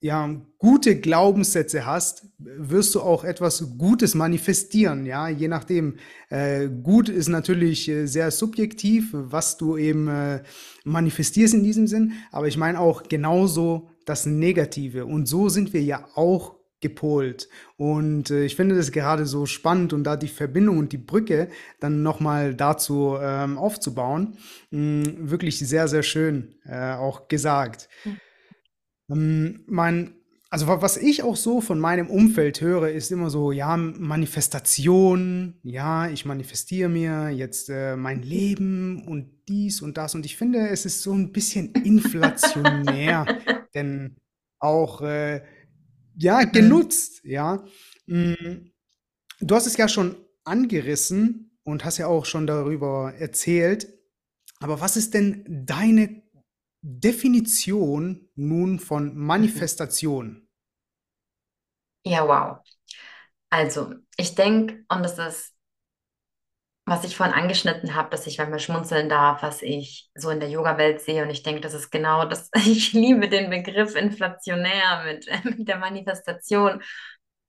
ja, gute Glaubenssätze hast, wirst du auch etwas Gutes manifestieren, ja, je nachdem. Äh, gut ist natürlich äh, sehr subjektiv, was du eben äh, manifestierst in diesem Sinn, aber ich meine auch genauso das Negative. Und so sind wir ja auch gepolt. Und äh, ich finde das gerade so spannend und da die Verbindung und die Brücke dann nochmal dazu ähm, aufzubauen, mh, wirklich sehr, sehr schön äh, auch gesagt. Ähm, mein Also was ich auch so von meinem Umfeld höre, ist immer so, ja, Manifestation, ja, ich manifestiere mir jetzt äh, mein Leben und dies und das. Und ich finde, es ist so ein bisschen <laughs> inflationär, denn auch, äh, ja, Mhm. genutzt, ja. Mm, Du hast es ja schon angerissen und hast ja auch schon darüber erzählt. Aber was ist denn deine Definition nun von. Manifestation? Ja, wow. Also, ich denke, und das ist, was ich vorhin angeschnitten habe, dass ich manchmal schmunzeln darf, was ich so in der Yoga-Welt sehe. Und ich denke, das ist genau das. <laughs> Ich liebe den Begriff inflationär mit, mit der Manifestation,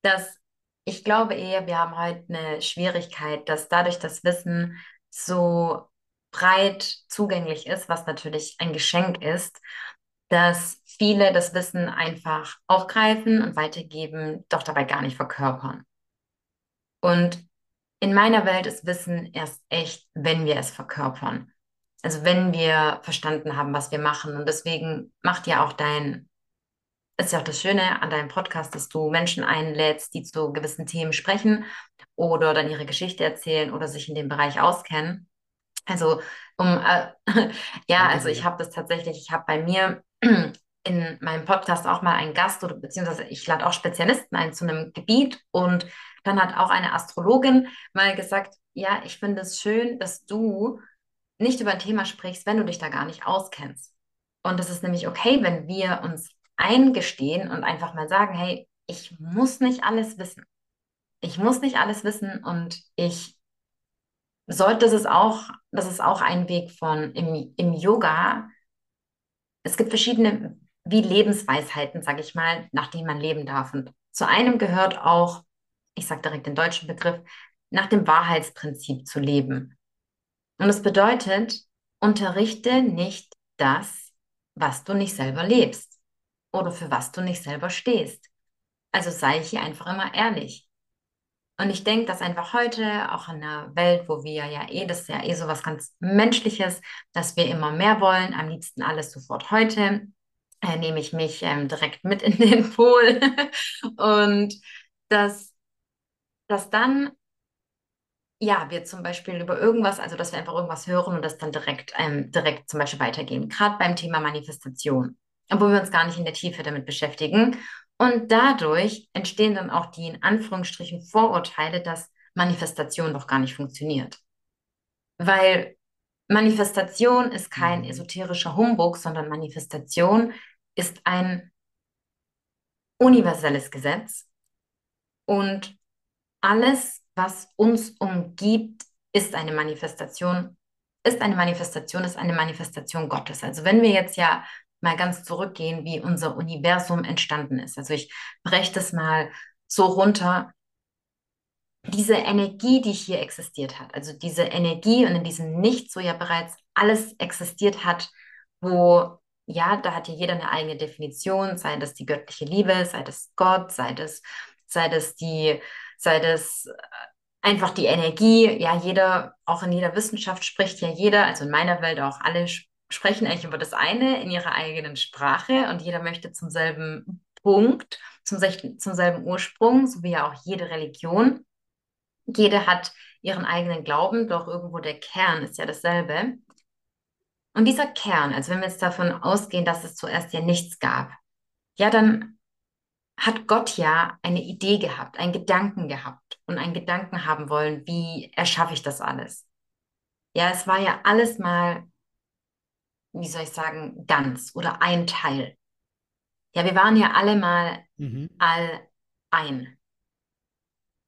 dass ich glaube eher, wir haben heute eine Schwierigkeit, dass dadurch das Wissen so breit zugänglich ist, was natürlich ein Geschenk ist, dass viele das Wissen einfach aufgreifen und weitergeben, doch dabei gar nicht verkörpern. Und in meiner Welt ist Wissen erst echt, wenn wir es verkörpern. Also wenn wir verstanden haben, was wir machen. Und deswegen macht ja auch dein, ist ja auch das Schöne an deinem Podcast, dass du Menschen einlädst, die zu gewissen Themen sprechen oder dann ihre Geschichte erzählen oder sich in dem Bereich auskennen. Also, um, äh, <laughs> ja, also ich habe das tatsächlich, ich habe bei mir <clears throat> in meinem Podcast auch mal einen Gast oder beziehungsweise ich lade auch Spezialisten ein zu einem Gebiet und dann hat auch eine Astrologin mal gesagt, ja, ich finde es schön, dass du nicht über ein Thema sprichst, wenn du dich da gar nicht auskennst. Und es ist nämlich okay, wenn wir uns eingestehen und einfach mal sagen, hey, ich muss nicht alles wissen. Ich muss nicht alles wissen und ich sollte, ist auch, das ist auch ein Weg von im, im Yoga. Es gibt verschiedene, wie Lebensweisheiten, sage ich mal, nach denen man leben darf. Und zu einem gehört auch, ich sage direkt den deutschen Begriff, nach dem Wahrheitsprinzip zu leben. Und das bedeutet, unterrichte nicht das, was du nicht selber lebst oder für was du nicht selber stehst. Also sei hier einfach immer ehrlich. Und ich denke, dass einfach heute, auch in einer Welt, wo wir ja eh, das ist ja eh so was ganz Menschliches, dass wir immer mehr wollen, am liebsten alles sofort heute, äh, nehme ich mich ähm, direkt mit in den Pool. <laughs> Und dass, dass dann, ja, wir zum Beispiel über irgendwas, also dass wir einfach irgendwas hören und das dann direkt, ähm, direkt zum Beispiel weitergehen, gerade beim Thema Manifestation, obwohl wir uns gar nicht in der Tiefe damit beschäftigen. Und dadurch entstehen dann auch die in Anführungsstrichen Vorurteile, dass Manifestation doch gar nicht funktioniert. Weil Manifestation ist kein Mhm. esoterischer Humbug, sondern Manifestation ist ein universelles Gesetz und alles, was uns umgibt, ist eine Manifestation, ist eine Manifestation, ist eine Manifestation Gottes. Also wenn wir jetzt ja mal ganz zurückgehen, wie unser Universum entstanden ist. Also ich breche das mal so runter. Diese Energie, die hier existiert hat, also diese Energie und in diesem Nichts, wo ja bereits alles existiert hat, wo, ja, da hat ja jeder eine eigene Definition, sei das die göttliche Liebe, sei das Gott, sei das, sei das die, sei das einfach die Energie, ja, jeder, auch in jeder Wissenschaft spricht ja jeder, also in meiner Welt auch alle sprechen eigentlich über das eine in ihrer eigenen Sprache und jeder möchte zum selben Punkt, zum, zum selben Ursprung, so wie ja auch jede Religion. Jede hat ihren eigenen Glauben, doch irgendwo der Kern ist ja dasselbe. Und dieser Kern, also wenn wir jetzt davon ausgehen, dass es zuerst ja nichts gab, ja, dann hat Gott ja eine Idee gehabt, einen Gedanken gehabt und einen Gedanken haben wollen, wie erschaffe ich das alles? Ja, es war ja alles mal, wie soll ich sagen, ganz oder ein Teil. Ja, wir waren ja alle mal Mhm. all ein.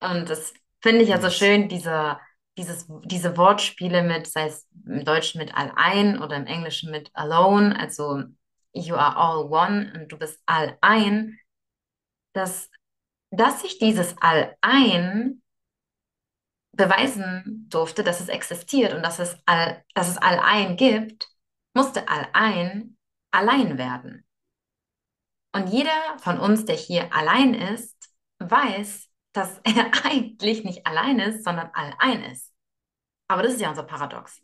Und das finde ich ja so schön, diese, dieses, diese Wortspiele mit, sei es im Deutschen mit all ein oder im Englischen mit alone, also you are all one und du bist all ein, dass, dass sich dieses all ein beweisen durfte, dass es existiert und dass es all, dass es all ein gibt, musste all ein allein werden. Und jeder von uns, der hier allein ist, weiß, dass <laughs> er eigentlich nicht allein ist, sondern allein ist. Aber das ist ja unser Paradox.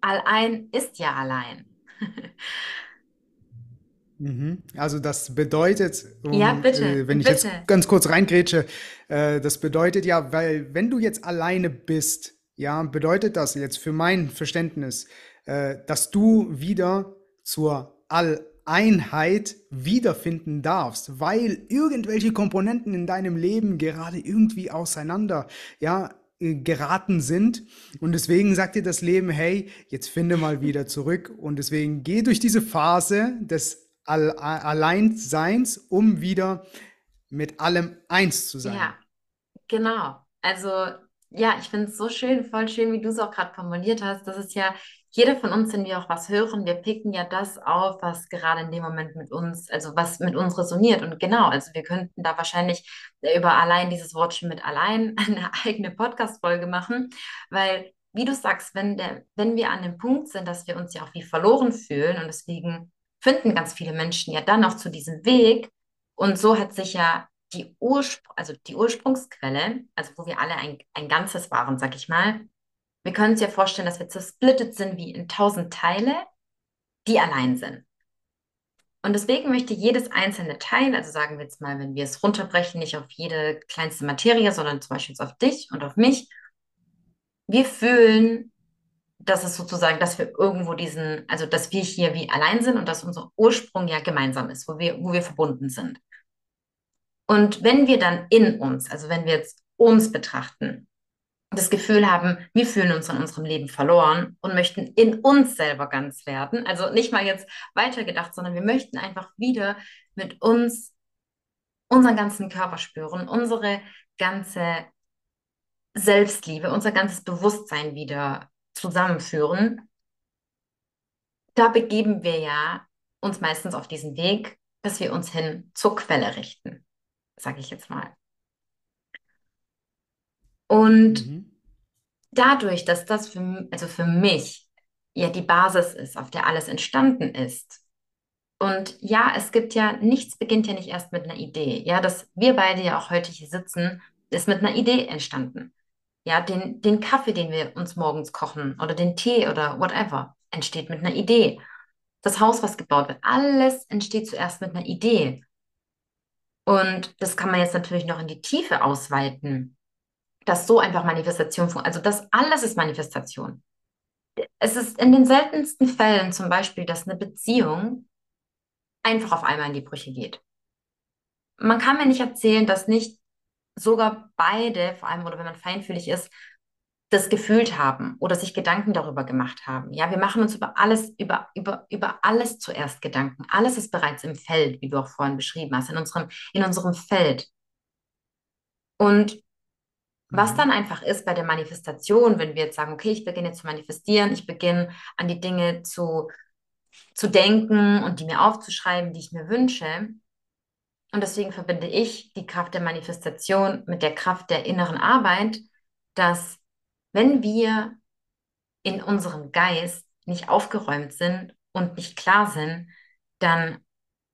Allein ist ja allein. <laughs> Mhm. Also das bedeutet, Ja, um, bitte, äh, wenn ich jetzt bitte. ganz kurz reingrätsche, äh, das bedeutet ja, weil wenn du jetzt alleine bist, ja, bedeutet das jetzt für mein Verständnis, äh, dass du wieder zur Alleinheit wiederfinden darfst, weil irgendwelche Komponenten in deinem Leben gerade irgendwie auseinander, ja, äh, geraten sind. Und deswegen sagt dir das Leben, hey, jetzt finde mal wieder zurück. Und deswegen geh durch diese Phase des Alleinseins, um wieder mit allem eins zu sein. Ja, genau. Also, ja, ich finde es so schön, voll schön, wie du es auch gerade formuliert hast. Das ist ja, jeder von uns, wenn wir auch was hören, wir picken ja das auf, was gerade in dem Moment mit uns, also was mit uns resoniert. Und genau, also wir könnten da wahrscheinlich über allein dieses Wortchen mit allein <laughs> eine eigene Podcast-Folge machen, weil, wie du sagst, wenn der, wenn wir an dem Punkt sind, dass wir uns ja auch wie verloren fühlen und deswegen finden ganz viele Menschen ja dann auch zu diesem Weg. Und so hat sich ja die, Urspr also die Ursprungsquelle, also wo wir alle ein, ein Ganzes waren, sag ich mal, wir können uns ja vorstellen, dass wir zersplittet sind wie in tausend Teile, die allein sind. Und deswegen möchte jedes einzelne Teil, also sagen wir jetzt mal, wenn wir es runterbrechen, nicht auf jede kleinste Materie, sondern zum Beispiel auf dich und auf mich, wir fühlen, dass es sozusagen, dass wir irgendwo diesen, also dass wir hier wie allein sind und dass unser Ursprung ja gemeinsam ist, wo wir, wo wir verbunden sind. Und wenn wir dann in uns, also wenn wir jetzt uns betrachten, das Gefühl haben, wir fühlen uns in unserem Leben verloren und möchten in uns selber ganz werden, also nicht mal jetzt weitergedacht, sondern wir möchten einfach wieder mit uns unseren ganzen Körper spüren, unsere ganze Selbstliebe, unser ganzes Bewusstsein wieder zusammenführen. Da begeben wir ja uns meistens auf diesen Weg, dass wir uns hin zur Quelle richten sage ich jetzt mal. Und Mhm. dadurch, dass das für, also für mich ja die Basis ist, auf der alles entstanden ist. Und ja, es gibt ja, nichts beginnt ja nicht erst mit einer Idee. Ja, dass wir beide ja auch heute hier sitzen, ist mit einer Idee entstanden. Ja, den, den Kaffee, den wir uns morgens kochen oder den Tee oder whatever, entsteht mit einer Idee. Das Haus, was gebaut wird, alles entsteht zuerst mit einer Idee. Und das kann man jetzt natürlich noch in die Tiefe ausweiten, dass so einfach Manifestation funktioniert. Also das alles ist Manifestation. Es ist in den seltensten Fällen zum Beispiel, dass eine Beziehung einfach auf einmal in die Brüche geht. Man kann mir nicht erzählen, dass nicht sogar beide, vor allem oder wenn man feinfühlig ist, das gefühlt haben oder sich Gedanken darüber gemacht haben. Ja, wir machen uns über alles, über, über, über alles zuerst Gedanken. Alles ist bereits im Feld, wie du auch vorhin beschrieben hast, in unserem, in unserem Feld. Und was Mhm. dann einfach ist bei der Manifestation, wenn wir jetzt sagen, okay, ich beginne zu manifestieren, ich beginne an die Dinge zu, zu denken und die mir aufzuschreiben, die ich mir wünsche. Und deswegen verbinde ich die Kraft der Manifestation mit der Kraft der inneren Arbeit, dass wenn wir in unserem Geist nicht aufgeräumt sind und nicht klar sind, dann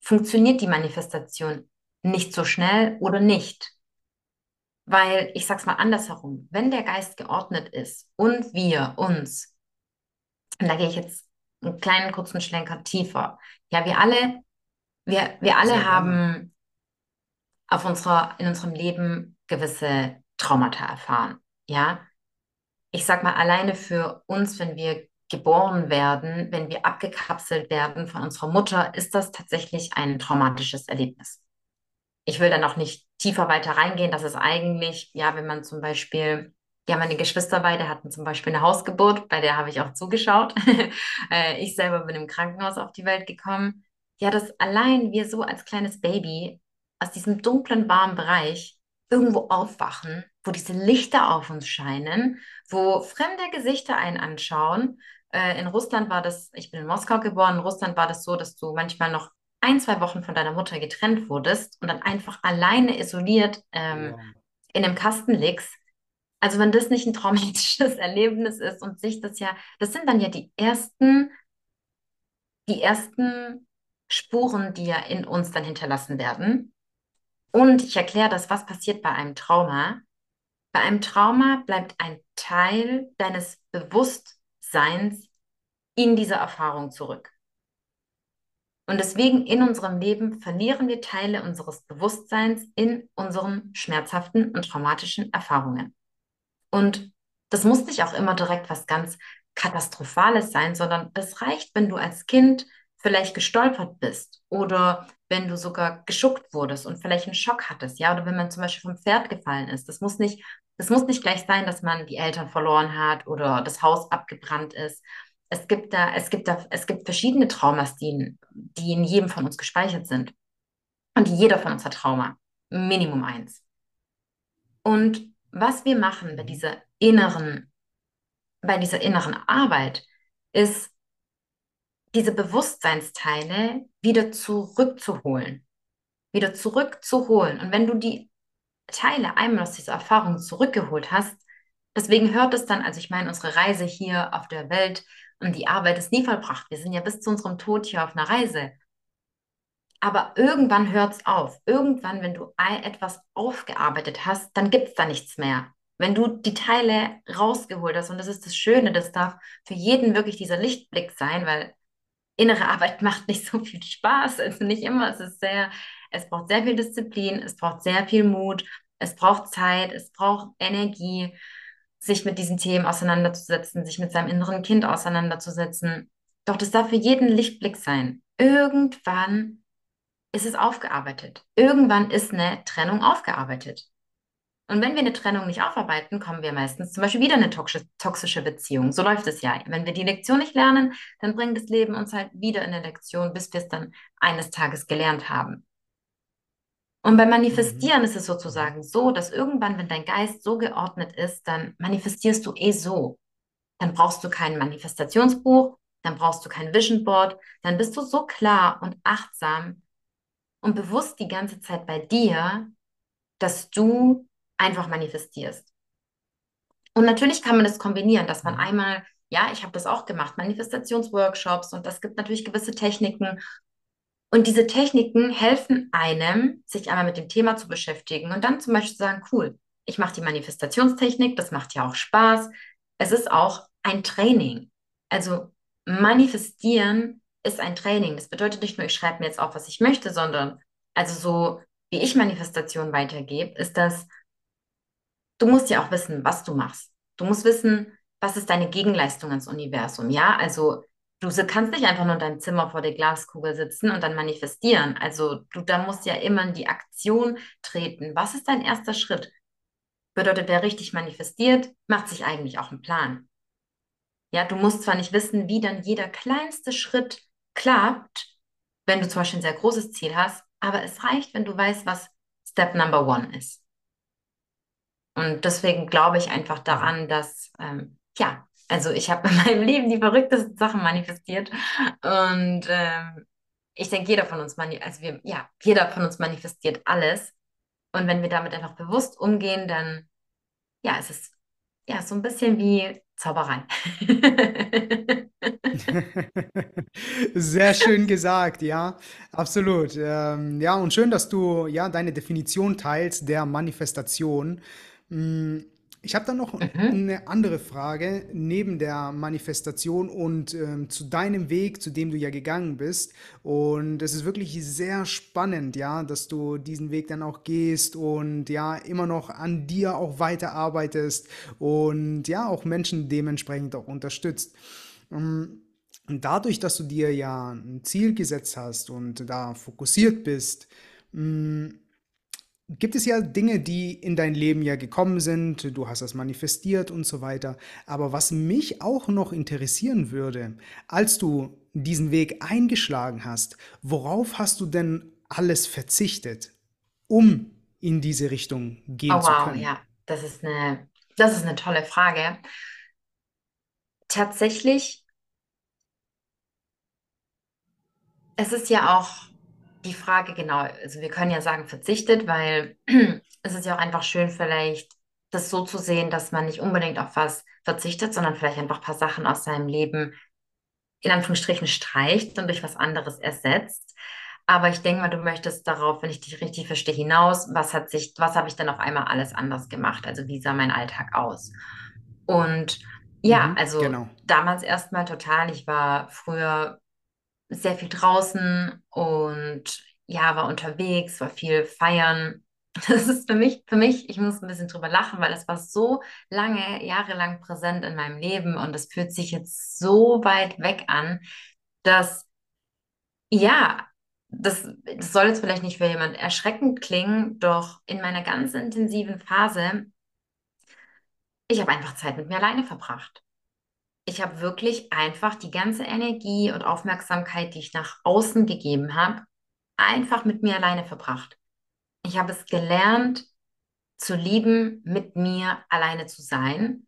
funktioniert die Manifestation nicht so schnell oder nicht. Weil ich sag's mal andersherum, wenn der Geist geordnet ist und wir uns, und da gehe ich jetzt einen kleinen kurzen Schlenker tiefer. Ja, wir alle, wir, wir alle haben auf unserer, in unserem Leben gewisse Traumata erfahren. Ja, ich sag mal, alleine für uns, wenn wir geboren werden, wenn wir abgekapselt werden von unserer Mutter, ist das tatsächlich ein traumatisches Erlebnis. Ich will dann auch nicht tiefer weiter reingehen. Das ist eigentlich, ja, wenn man zum Beispiel, ja, meine Geschwister beide hatten zum Beispiel eine Hausgeburt, bei der habe ich auch zugeschaut. <laughs> Äh, Ich selber bin im Krankenhaus auf die Welt gekommen. Ja, dass allein wir so als kleines Baby aus diesem dunklen, warmen Bereich irgendwo aufwachen, wo diese Lichter auf uns scheinen, wo fremde Gesichter einen anschauen. Äh, in Russland war das, ich bin in Moskau geboren, in Russland war das so, dass du manchmal noch ein, zwei Wochen von deiner Mutter getrennt wurdest und dann einfach alleine isoliert ähm, Wow. in einem Kasten liegst. Also wenn das nicht ein traumatisches <laughs> Erlebnis ist und sich das ja, das sind dann ja die ersten, die ersten Spuren, die ja in uns dann hinterlassen werden. Und ich erkläre das, was passiert bei einem Trauma. Bei einem Trauma bleibt ein Teil deines Bewusstseins in dieser Erfahrung zurück. Und deswegen in unserem Leben verlieren wir Teile unseres Bewusstseins in unseren schmerzhaften und traumatischen Erfahrungen. Und das muss nicht auch immer direkt was ganz Katastrophales sein, sondern es reicht, wenn du als Kind vielleicht gestolpert bist oder wenn du sogar geschuckt wurdest und vielleicht einen Schock hattest, ja, oder wenn man zum Beispiel vom Pferd gefallen ist. Das muss nicht, das muss nicht gleich sein, dass man die Eltern verloren hat oder das Haus abgebrannt ist. Es gibt da, es gibt da, es gibt verschiedene Traumas, die, die in jedem von uns gespeichert sind. Und jeder von uns hat Trauma. Minimum eins. Und was wir machen bei dieser inneren, bei dieser inneren Arbeit, ist, diese Bewusstseinsteile wieder zurückzuholen. Wieder zurückzuholen. Und wenn du die Teile einmal aus dieser Erfahrung zurückgeholt hast, deswegen hört es dann, also ich meine, unsere Reise hier auf der Welt und die Arbeit ist nie vollbracht. Wir sind ja bis zu unserem Tod hier auf einer Reise. Aber irgendwann hört es auf. Irgendwann, wenn du etwas aufgearbeitet hast, dann gibt es da nichts mehr. Wenn du die Teile rausgeholt hast, und das ist das Schöne, das darf für jeden wirklich dieser Lichtblick sein, weil innere Arbeit macht nicht so viel Spaß. Also nicht immer. Es ist sehr, es braucht sehr viel Disziplin, es braucht sehr viel Mut, es braucht Zeit, es braucht Energie, sich mit diesen Themen auseinanderzusetzen, sich mit seinem inneren Kind auseinanderzusetzen. Doch das darf für jeden Lichtblick sein. Irgendwann ist es aufgearbeitet. Irgendwann ist eine Trennung aufgearbeitet. Und wenn wir eine Trennung nicht aufarbeiten, kommen wir meistens zum Beispiel wieder in eine toxische Beziehung. So läuft es ja. Wenn wir die Lektion nicht lernen, dann bringt das Leben uns halt wieder in eine Lektion, bis wir es dann eines Tages gelernt haben. Und beim Manifestieren mhm. ist es sozusagen so, dass irgendwann, wenn dein Geist so geordnet ist, dann manifestierst du eh so. Dann brauchst du kein Manifestationsbuch, dann brauchst du kein Vision Board, dann bist du so klar und achtsam, und bewusst die ganze Zeit bei dir, dass du einfach manifestierst. Und natürlich kann man das kombinieren, dass man mhm. einmal, ja, ich habe das auch gemacht, Manifestationsworkshops und das gibt natürlich gewisse Techniken. Und diese Techniken helfen einem, sich einmal mit dem Thema zu beschäftigen und dann zum Beispiel zu sagen, cool, ich mache die Manifestationstechnik, das macht ja auch Spaß. Es ist auch ein Training. Also manifestieren ist ein Training. Das bedeutet nicht nur, ich schreibe mir jetzt auf, was ich möchte, sondern also so wie ich Manifestation weitergebe, ist das, du musst ja auch wissen, was du machst. Du musst wissen, was ist deine Gegenleistung ans Universum, ja? Also du kannst nicht einfach nur in deinem Zimmer vor der Glaskugel sitzen und dann manifestieren. Also du da musst ja immer in die Aktion treten. Was ist dein erster Schritt? Bedeutet, wer richtig manifestiert, macht sich eigentlich auch einen Plan. Ja, du musst zwar nicht wissen, wie dann jeder kleinste Schritt klappt, wenn du zum Beispiel ein sehr großes Ziel hast, aber es reicht, wenn du weißt, was Step Number One ist. Und deswegen glaube ich einfach daran, dass, ähm, ja, also ich habe <laughs> in meinem Leben die verrücktesten Sachen manifestiert und ähm, ich denke, jeder von uns, also wir, ja, jeder von uns manifestiert alles. Und wenn wir damit einfach bewusst umgehen, dann, ja, es ist ja so ein bisschen wie Zauberei. <laughs> Sehr schön gesagt, ja, absolut. Ähm, ja, und schön, dass du ja deine Definition teilst der Manifestation. Hm, ich habe dann noch mhm. eine andere Frage neben der Manifestation und ähm, zu deinem Weg, zu dem du ja gegangen bist. Und es ist wirklich sehr spannend, ja, dass du diesen Weg dann auch gehst und ja, immer noch an dir auch weiterarbeitest und ja, auch Menschen dementsprechend auch unterstützt. Ähm, und dadurch, dass du dir ja ein Ziel gesetzt hast und da fokussiert bist, hm, gibt es ja Dinge, die in dein Leben ja gekommen sind, du hast das manifestiert und so weiter. Aber was mich auch noch interessieren würde, als du diesen Weg eingeschlagen hast, worauf hast du denn alles verzichtet, um in diese Richtung gehen oh, zu wow, können? ja, das ist eine, das ist eine tolle Frage. Tatsächlich, es ist ja auch die Frage, genau, also wir können ja sagen verzichtet, weil <clears throat> es ist ja auch einfach schön, vielleicht das so zu sehen, dass man nicht unbedingt auf was verzichtet, sondern vielleicht einfach ein paar Sachen aus seinem Leben in Anführungsstrichen streicht und durch was anderes ersetzt. Aber ich denke mal, du möchtest darauf, wenn ich dich richtig verstehe, hinaus, was hat sich, was habe ich dann auf einmal alles anders gemacht? Also wie sah mein Alltag aus? Und ja, Mhm, also genau. damals erstmal total. Ich war früher sehr viel draußen und ja, war unterwegs, war viel feiern. <laughs> Das ist für mich, für mich, ich muss ein bisschen drüber lachen, weil es war so lange, jahrelang präsent in meinem Leben und es fühlt sich jetzt so weit weg an, dass ja, das, das soll jetzt vielleicht nicht für jemand erschreckend klingen, doch in meiner ganz intensiven Phase, ich habe einfach Zeit mit mir alleine verbracht. Ich habe wirklich einfach die ganze Energie und Aufmerksamkeit, die ich nach außen gegeben habe, einfach mit mir alleine verbracht. Ich habe es gelernt zu lieben, mit mir alleine zu sein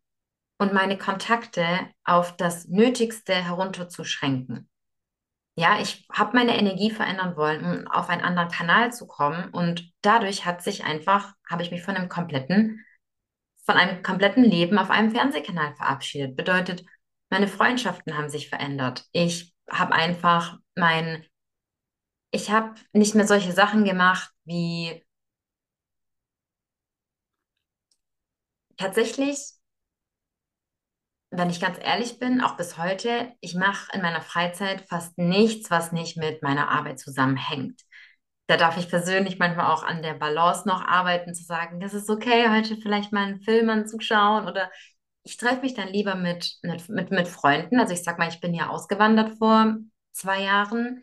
und meine Kontakte auf das Nötigste herunterzuschränken. Ja, ich habe meine Energie verändern wollen, um auf einen anderen Kanal zu kommen und dadurch hat sich einfach, habe ich mich von einem kompletten, von einem kompletten Leben auf einem Fernsehkanal verabschiedet. Bedeutet, meine Freundschaften haben sich verändert. Ich habe einfach mein, ich habe nicht mehr solche Sachen gemacht wie tatsächlich, wenn ich ganz ehrlich bin, auch bis heute, ich mache in meiner Freizeit fast nichts, was nicht mit meiner Arbeit zusammenhängt. Da darf ich persönlich manchmal auch an der Balance noch arbeiten, zu sagen, das ist okay, heute vielleicht mal einen Film anzuschauen oder ich treffe mich dann lieber mit, mit, mit, Freunden. Also ich sag mal, ich bin ja ausgewandert vor zwei Jahren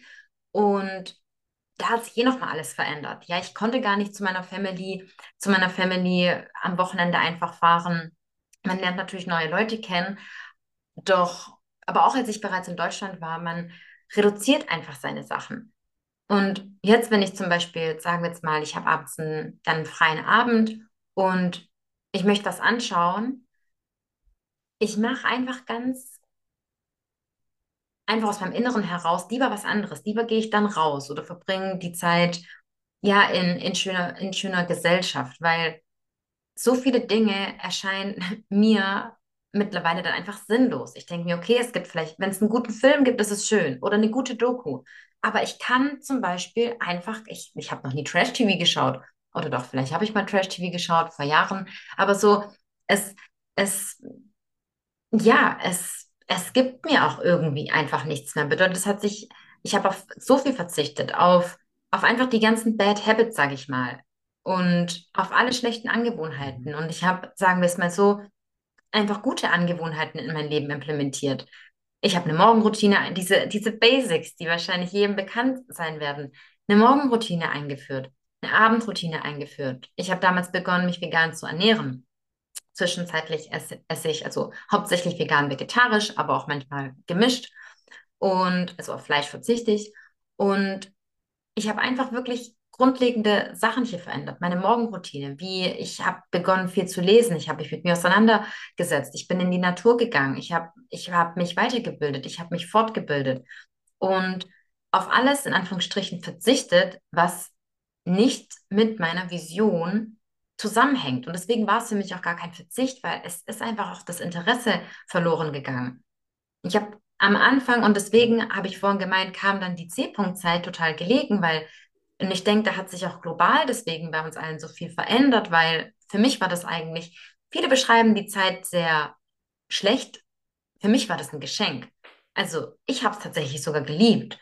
und da hat sich eh noch mal alles verändert. Ja, ich konnte gar nicht zu meiner Family, zu meiner Family am Wochenende einfach fahren. Man lernt natürlich neue Leute kennen, doch, aber auch als ich bereits in Deutschland war, man reduziert einfach seine Sachen. Und jetzt, wenn ich zum Beispiel, sagen wir jetzt mal, ich habe abends einen, dann einen freien Abend und ich möchte was anschauen, ich mache einfach ganz einfach aus meinem Inneren heraus lieber was anderes. Lieber gehe ich dann raus oder verbringe die Zeit ja in, in schöner, in schöner Gesellschaft, weil so viele Dinge erscheinen <laughs> mir mittlerweile dann einfach sinnlos. Ich denke mir, okay, es gibt vielleicht, wenn es einen guten Film gibt, ist es schön oder eine gute Doku. Aber ich kann zum Beispiel einfach, ich, ich habe noch nie Trash-TV geschaut. Oder doch, vielleicht habe ich mal Trash-TV geschaut vor Jahren. Aber so, es, es ja, es, es gibt mir auch irgendwie einfach nichts mehr. Bedeutet, es hat sich, ich habe auf so viel verzichtet, auf, auf einfach die ganzen Bad Habits, sage ich mal, und auf alle schlechten Angewohnheiten. Und ich habe, sagen wir es mal so, einfach gute Angewohnheiten in mein Leben implementiert. Ich habe eine Morgenroutine, diese, diese Basics, die wahrscheinlich jedem bekannt sein werden, eine Morgenroutine eingeführt, eine Abendroutine eingeführt. Ich habe damals begonnen, mich vegan zu ernähren. Zwischenzeitlich esse, esse ich also hauptsächlich vegan, vegetarisch, aber auch manchmal gemischt. Und also auf Fleisch verzichte ich. Und ich habe einfach wirklich grundlegende Sachen hier verändert. Meine Morgenroutine, wie ich habe begonnen, viel zu lesen. Ich habe mich mit mir auseinandergesetzt. Ich bin in die Natur gegangen. Ich habe ich hab mich weitergebildet. Ich habe mich fortgebildet. Und auf alles in Anführungsstrichen verzichtet, was nicht mit meiner Vision zusammenhängt. Und deswegen war es für mich auch gar kein Verzicht, weil es ist einfach auch das Interesse verloren gegangen. Ich habe am Anfang, und deswegen habe ich vorhin gemeint, kam dann die C-Punkt-Zeit total gelegen, weil, und ich denke, da hat sich auch global deswegen bei uns allen so viel verändert, weil für mich war das eigentlich, viele beschreiben die Zeit sehr schlecht. Für mich war das ein Geschenk. Also ich habe es tatsächlich sogar geliebt.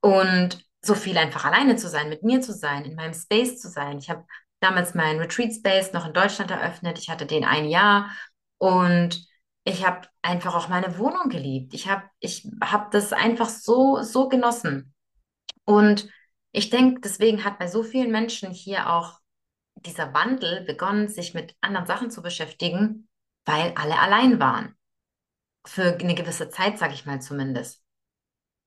Und so viel einfach alleine zu sein, mit mir zu sein, in meinem Space zu sein. Ich habe damals meinen Retreat Space noch in Deutschland eröffnet. Ich hatte den ein Jahr und ich habe einfach auch meine Wohnung geliebt. Ich habe ich hab das einfach so, so genossen. Und ich denke, deswegen hat bei so vielen Menschen hier auch dieser Wandel begonnen, sich mit anderen Sachen zu beschäftigen, weil alle allein waren. Für eine gewisse Zeit, sage ich mal zumindest.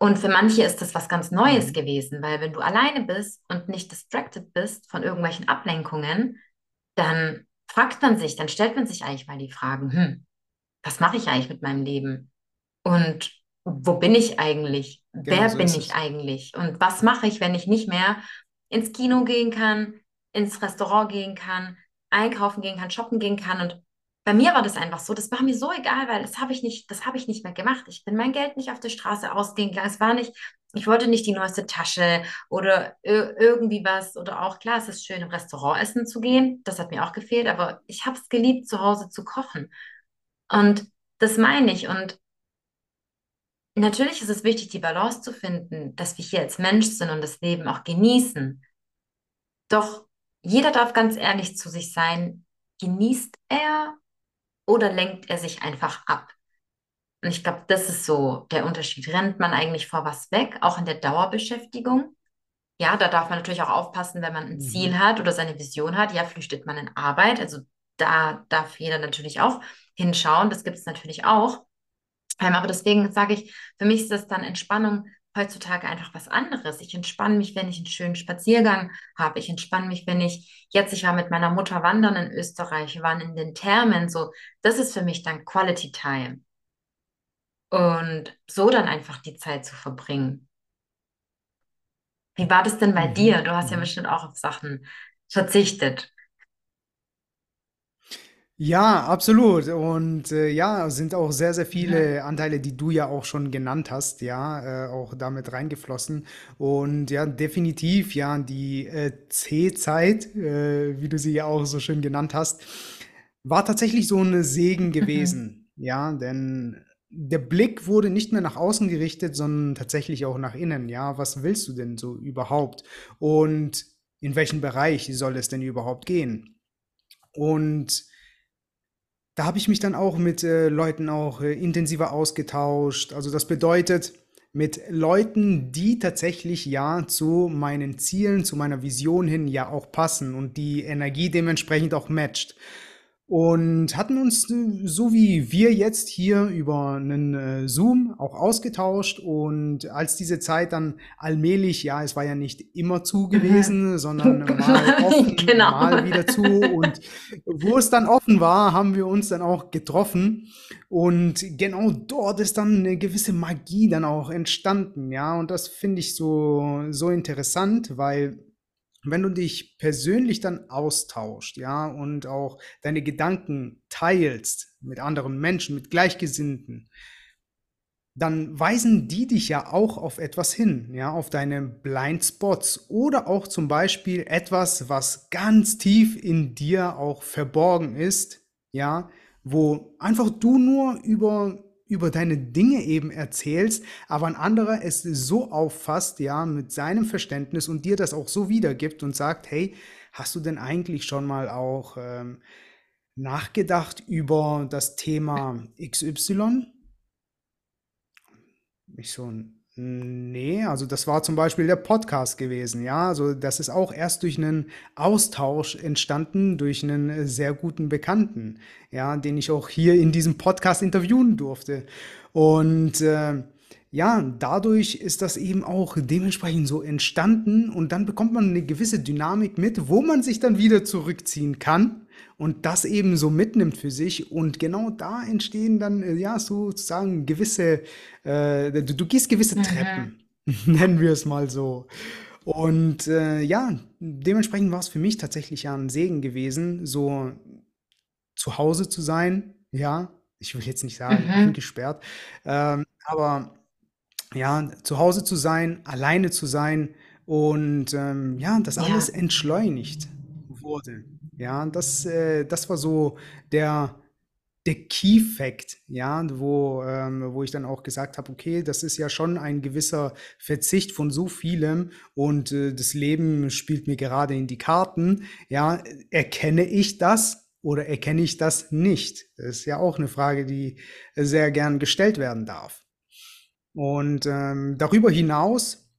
Und für manche ist das was ganz Neues mhm. gewesen, weil wenn du alleine bist und nicht distracted bist von irgendwelchen Ablenkungen, dann fragt man sich, dann stellt man sich eigentlich mal die Fragen, hm, was mache ich eigentlich mit meinem Leben? Und wo bin ich eigentlich? Genau, Wer so bin ich es. eigentlich? Und was mache ich, wenn ich nicht mehr ins Kino gehen kann, ins Restaurant gehen kann, einkaufen gehen kann, shoppen gehen kann und bei mir war das einfach so, das war mir so egal, weil das habe ich nicht, das habe ich nicht mehr gemacht. Ich bin mein Geld nicht auf der Straße ausgehen gegangen. Es war nicht, ich wollte nicht die neueste Tasche oder irgendwie was oder auch klar, es ist schön im Restaurant essen zu gehen. Das hat mir auch gefehlt, aber ich habe es geliebt, zu Hause zu kochen. Und das meine ich. Und natürlich ist es wichtig, die Balance zu finden, dass wir hier als Mensch sind und das Leben auch genießen. Doch jeder darf ganz ehrlich zu sich sein. Genießt er oder lenkt er sich einfach ab? Und ich glaube, das ist so der Unterschied. Rennt man eigentlich vor was weg, auch in der Dauerbeschäftigung? Ja, da darf man natürlich auch aufpassen, wenn man ein Mhm. Ziel hat oder seine Vision hat. Ja, flüchtet man in Arbeit. Also da darf jeder natürlich auch hinschauen. Das gibt es natürlich auch. Ähm, aber deswegen sage ich, für mich ist das dann Entspannung heutzutage einfach was anderes. Ich entspanne mich, wenn ich einen schönen Spaziergang habe. Ich entspanne mich, wenn ich jetzt, ich war mit meiner Mutter wandern in Österreich, wir waren in den Thermen, so, das ist für mich dann Quality Time. Und so dann einfach die Zeit zu verbringen. Wie war das denn bei dir? Mhm. Du hast ja Mhm. bestimmt auch auf Sachen verzichtet. Ja, absolut. Und äh, ja, sind auch sehr, sehr viele Anteile, die du ja auch schon genannt hast, ja, äh, auch damit reingeflossen. Und ja, definitiv, ja, die äh, C-Zeit, äh, wie du sie ja auch so schön genannt hast, war tatsächlich so ein Segen Mhm. gewesen. Ja, denn der Blick wurde nicht mehr nach außen gerichtet, sondern tatsächlich auch nach innen. Ja, was willst du denn so überhaupt? Und in welchen Bereich soll es denn überhaupt gehen? Und da habe ich mich dann auch mit äh, Leuten auch äh, intensiver ausgetauscht. Also das bedeutet mit Leuten, die tatsächlich ja zu meinen Zielen, zu meiner Vision hin ja auch passen und die Energie dementsprechend auch matcht. Und hatten uns, äh, so wie wir jetzt hier über einen äh, Zoom auch ausgetauscht. Und als diese Zeit dann allmählich, ja, es war ja nicht immer zu Mhm. gewesen, sondern <laughs> mal offen, Genau. <laughs> mal wieder zu. Und wo es dann offen war, haben wir uns dann auch getroffen. Und genau dort ist dann eine gewisse Magie dann auch entstanden, ja. Und das finde ich so, so interessant, weil wenn du dich persönlich dann austauscht, ja, und auch deine Gedanken teilst mit anderen Menschen, mit Gleichgesinnten, dann weisen die dich ja auch auf etwas hin, ja, auf deine Blindspots oder auch zum Beispiel etwas, was ganz tief in dir auch verborgen ist, ja, wo einfach du nur über über deine Dinge eben erzählst, aber ein anderer es so auffasst, ja, mit seinem Verständnis und dir das auch so wiedergibt und sagt, hey, hast du denn eigentlich schon mal auch ähm, nachgedacht über das Thema XY? Ich so, nee, also das war zum Beispiel der Podcast gewesen, ja. Also das ist auch erst durch einen Austausch entstanden, durch einen äh, sehr guten Bekannten, ja, den ich auch hier in diesem Podcast interviewen durfte. Und äh, ja, dadurch ist das eben auch dementsprechend so entstanden und dann bekommt man eine gewisse Dynamik mit, wo man sich dann wieder zurückziehen kann und das eben so mitnimmt für sich und genau da entstehen dann äh, ja sozusagen gewisse äh, du, du gehst gewisse Mhm. Treppen, <laughs> nennen wir es mal so. Und äh, ja, dementsprechend war es für mich tatsächlich ja ein Segen gewesen, so zu Hause zu sein. Ja, ich will jetzt nicht sagen Mhm. eingesperrt, ähm, aber ja, zu Hause zu sein, alleine zu sein und ähm, ja, dass alles Ja. entschleunigt wurde. Ja, das, äh, das war so der, der Key Fact, ja, wo, ähm, wo ich dann auch gesagt habe, okay, das ist ja schon ein gewisser Verzicht von so vielem und äh, das Leben spielt mir gerade in die Karten. Ja, erkenne ich das oder erkenne ich das nicht? Das ist ja auch eine Frage, die sehr gern gestellt werden darf. Und ähm, darüber hinaus,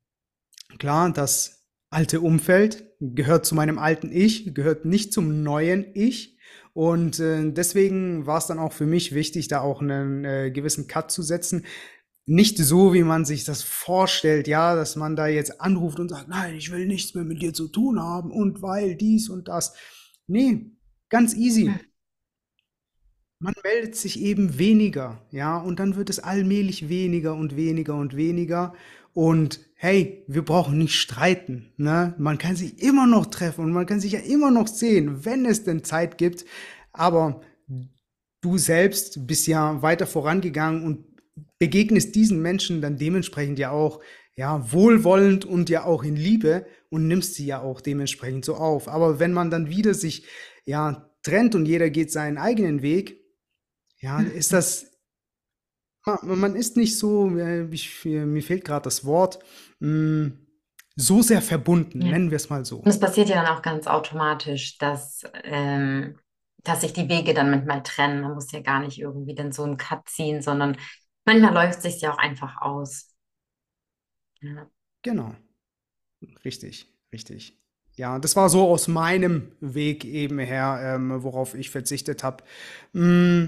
klar, das alte Umfeld gehört zu meinem alten Ich, gehört nicht zum neuen Ich. Und äh, deswegen war es dann auch für mich wichtig, da auch einen äh, gewissen Cut zu setzen. Nicht so, wie man sich das vorstellt, ja, dass man da jetzt anruft und sagt, nein, ich will nichts mehr mit dir zu tun haben und weil dies und das. Nee, ganz easy. Man meldet sich eben weniger, ja, und dann wird es allmählich weniger und weniger und weniger. Und hey, wir brauchen nicht streiten, ne? Man kann sich immer noch treffen und man kann sich ja immer noch sehen, wenn es denn Zeit gibt. Aber du selbst bist ja weiter vorangegangen und begegnest diesen Menschen dann dementsprechend ja auch, ja, wohlwollend und ja auch in Liebe und nimmst sie ja auch dementsprechend so auf. Aber wenn man dann wieder sich, ja, trennt und jeder geht seinen eigenen Weg, ja, ist Mhm. Man ist nicht so, äh, ich, mir fehlt gerade das Wort, mh, so sehr verbunden, Ja. nennen wir es mal so. Und es passiert ja dann auch ganz automatisch, dass, ähm, dass sich die Wege dann manchmal trennen. Man muss ja gar nicht irgendwie dann so einen Cut ziehen, sondern manchmal läuft es sich ja auch einfach aus. Ja. Genau, richtig, richtig. Ja, das war so aus meinem Weg eben her, ähm, worauf ich verzichtet habe. Mm,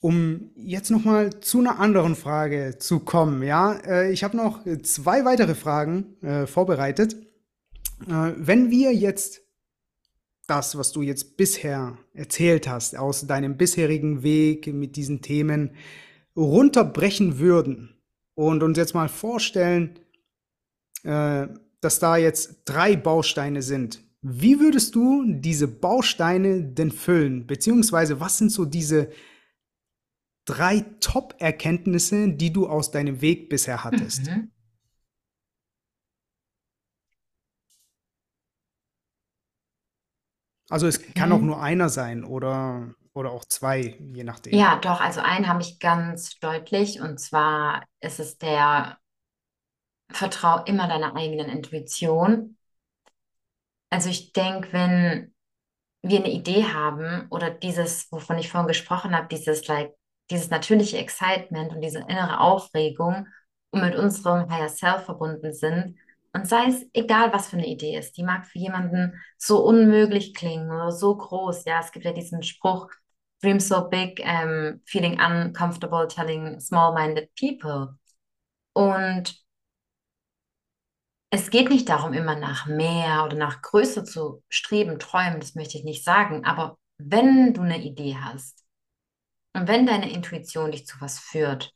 Um jetzt noch mal zu einer anderen Frage zu kommen, ja, äh, ich habe noch zwei weitere Fragen äh, vorbereitet. Äh, wenn wir jetzt das, was du jetzt bisher erzählt hast, aus deinem bisherigen Weg mit diesen Themen runterbrechen würden und uns jetzt mal vorstellen, äh, dass da jetzt drei Bausteine sind. Wie würdest du diese Bausteine denn füllen? Beziehungsweise was sind so diese drei Top-Erkenntnisse, die du aus deinem Weg bisher hattest? Mhm. Also es kann auch Mhm. nur einer sein oder, oder auch zwei, je nachdem. Ja, doch, also einen habe ich ganz deutlich und zwar ist es der Vertrau immer deiner eigenen Intuition. Also ich denke, wenn wir eine Idee haben oder dieses, wovon ich vorhin gesprochen habe, dieses like, dieses natürliche Excitement und diese innere Aufregung und mit unserem Higher Self verbunden sind. Und sei es egal, was für eine Idee ist, die mag für jemanden so unmöglich klingen oder so groß. Ja, es gibt ja diesen Spruch, Dream so big, um, feeling uncomfortable telling small-minded people. Und es geht nicht darum, immer nach mehr oder nach Größe zu streben, träumen, das möchte ich nicht sagen. Aber wenn du eine Idee hast und wenn deine Intuition dich zu was führt,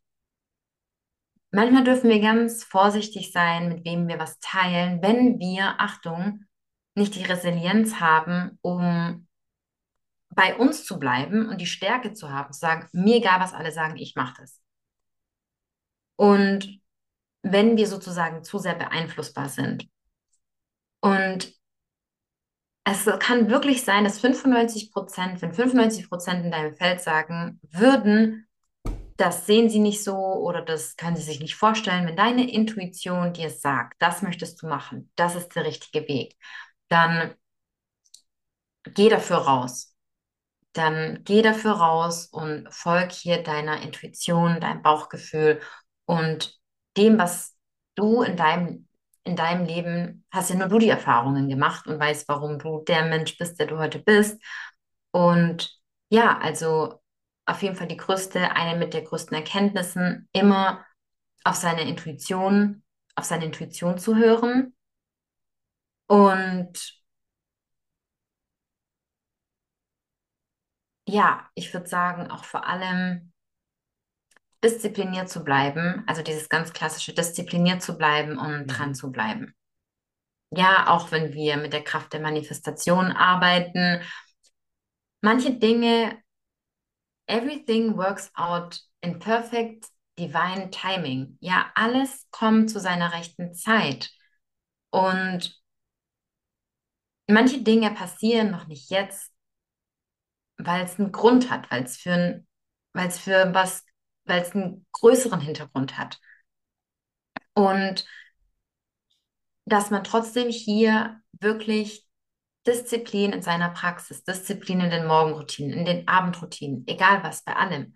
manchmal dürfen wir ganz vorsichtig sein, mit wem wir was teilen, wenn wir, Achtung, nicht die Resilienz haben, um bei uns zu bleiben und die Stärke zu haben, zu sagen, mir egal, was alle sagen, ich mache das. Und wenn wir sozusagen zu sehr beeinflussbar sind. Und es kann wirklich sein, dass 95 Prozent, wenn 95 Prozent in deinem Feld sagen würden, das sehen sie nicht so oder das können sie sich nicht vorstellen, wenn deine Intuition dir sagt, das möchtest du machen, das ist der richtige Weg, dann geh dafür raus. Dann geh dafür raus und folg hier deiner Intuition, deinem Bauchgefühl und dem, was du in deinem, in deinem Leben hast ja nur du die Erfahrungen gemacht und weißt, warum du der Mensch bist, der du heute bist. Und ja, also auf jeden Fall die größte, eine mit der größten Erkenntnissen, immer auf seine Intuition, auf seine Intuition zu hören. Und ja, ich würde sagen, auch vor allem diszipliniert zu bleiben, also dieses ganz klassische diszipliniert zu bleiben und Mhm. dran zu bleiben. Ja, auch wenn wir mit der Kraft der Manifestation arbeiten, manche Dinge, everything works out in perfect divine timing. Ja, alles kommt zu seiner rechten Zeit. Und manche Dinge passieren noch nicht jetzt, weil es einen Grund hat, weil es für ein, weil es für was, weil es einen größeren Hintergrund hat. Und dass man trotzdem hier wirklich Disziplin in seiner Praxis, Disziplin in den Morgenroutinen, in den Abendroutinen, egal was, bei allem.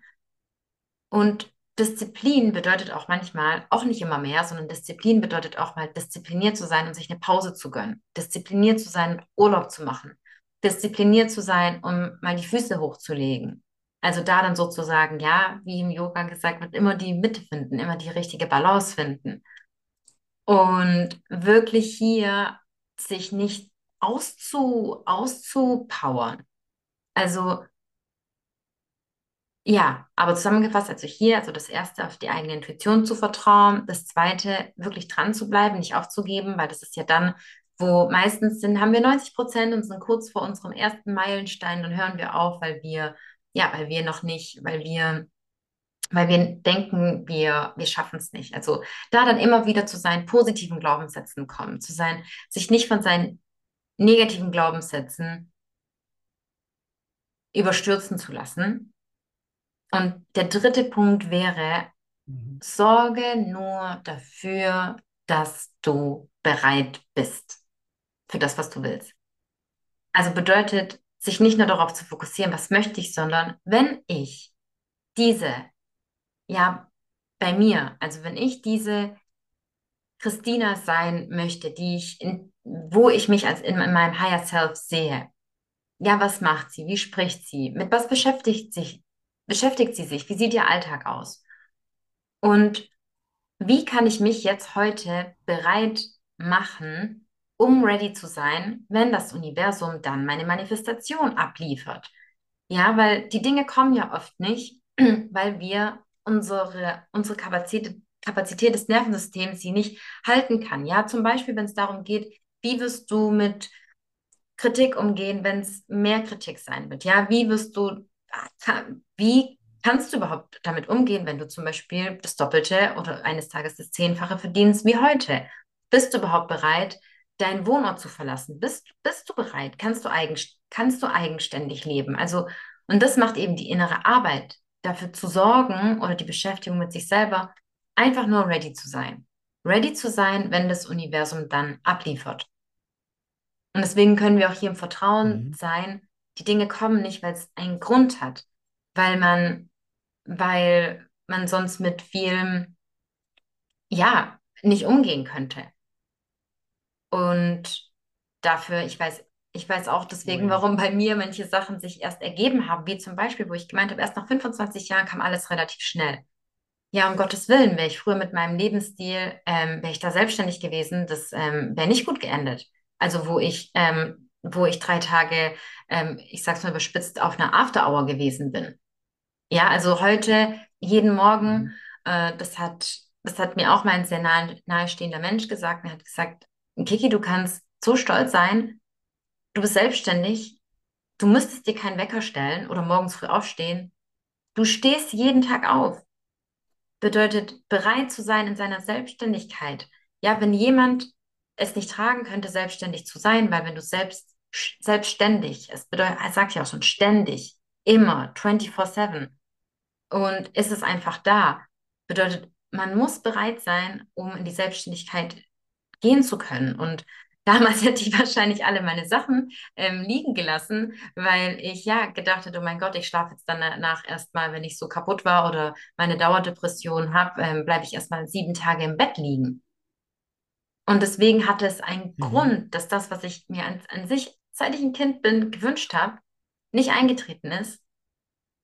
Und Disziplin bedeutet auch manchmal, auch nicht immer mehr, sondern Disziplin bedeutet auch mal diszipliniert zu sein und sich eine Pause zu gönnen. Diszipliniert zu sein, Urlaub zu machen. Diszipliniert zu sein, um mal die Füße hochzulegen. Also da dann sozusagen, ja, wie im Yoga gesagt wird, immer die Mitte finden, immer die richtige Balance finden. Und wirklich hier sich nicht auszu, auszupowern. Also ja, aber zusammengefasst, also hier, also das erste, auf die eigene Intuition zu vertrauen, das zweite, wirklich dran zu bleiben, nicht aufzugeben, weil das ist ja dann, wo meistens sind, haben wir 90 Prozent und sind kurz vor unserem ersten Meilenstein, dann hören wir auf, weil wir, ja, weil wir noch nicht, weil wir, weil wir denken, wir, wir schaffen es nicht. Also da dann immer wieder zu seinen positiven Glaubenssätzen kommen, zu sein, sich nicht von seinen negativen Glaubenssätzen überstürzen zu lassen Und der dritte Punkt wäre, Mhm. sorge nur dafür, dass du bereit bist für das, was du willst. Also bedeutet, sich nicht nur darauf zu fokussieren, was möchte ich, sondern wenn ich diese, ja, bei mir, also wenn ich diese Christina sein möchte, die ich in, wo ich mich als in, in meinem Higher Self sehe, ja, was macht sie? Wie spricht sie? Mit was beschäftigt sich, beschäftigt sie sich? Wie sieht ihr Alltag aus? Und wie kann ich mich jetzt heute bereit machen, um ready zu sein, wenn das Universum dann meine Manifestation abliefert? Ja, weil die Dinge kommen ja oft nicht, <clears throat> weil wir unsere, unsere Kapazität, Kapazität des Nervensystems sie nicht halten kann. Ja, zum Beispiel, wenn es darum geht, wie wirst du mit Kritik umgehen, wenn es mehr Kritik sein wird? Ja, wie wirst du, wie kannst du überhaupt damit umgehen, wenn du zum Beispiel das Doppelte oder eines Tages das Zehnfache verdienst wie heute? Bist du überhaupt bereit, deinen Wohnort zu verlassen? Bist, bist du bereit? Kannst du, eigen, kannst du eigenständig leben? Also, und das macht eben die innere Arbeit, dafür zu sorgen oder die Beschäftigung mit sich selber, einfach nur ready zu sein. Ready zu sein, wenn das Universum dann abliefert. Und deswegen können wir auch hier im Vertrauen Mhm. sein. Die Dinge kommen nicht, weil es einen Grund hat, weil man, weil man sonst mit vielem, ja, nicht umgehen könnte. Und dafür, ich weiß, ich weiß auch deswegen, warum bei mir manche Sachen sich erst ergeben haben, wie zum Beispiel, wo ich gemeint habe, erst nach 25 Jahren kam alles relativ schnell. Ja, um Gottes Willen, wäre ich früher mit meinem Lebensstil, ähm, wäre ich da selbstständig gewesen, das ähm, wäre nicht gut geendet. Also wo ich, ähm, wo ich drei Tage, ähm, ich sag's mal überspitzt, auf einer After-Hour gewesen bin. Ja, also heute, jeden Morgen, Mhm. äh, das hat, das hat mir auch mein sehr nahe, nahestehender Mensch gesagt. Er hat gesagt, Kiki, du kannst so stolz sein, du bist selbstständig, du müsstest dir keinen Wecker stellen oder morgens früh aufstehen. Du stehst jeden Tag auf. Bedeutet, bereit zu sein in seiner Selbstständigkeit. Ja, wenn jemand es nicht tragen könnte, selbstständig zu sein, weil wenn du selbst selbstständig, es bedeutet, er sagt ja auch schon ständig, immer, 24/7 und ist es einfach da. Bedeutet, man muss bereit sein, um in die Selbstständigkeit gehen zu können. Und damals <laughs> hätte ich wahrscheinlich alle meine Sachen ähm, liegen gelassen, weil ich ja gedacht hätte, oh mein Gott, ich schlafe jetzt dann danach erstmal, wenn ich so kaputt war oder meine Dauerdepression habe, ähm, bleibe ich erstmal sieben Tage im Bett liegen. Und deswegen hatte es einen Mhm. Grund, dass das, was ich mir an, an sich, seit ich ein Kind bin, gewünscht habe, nicht eingetreten ist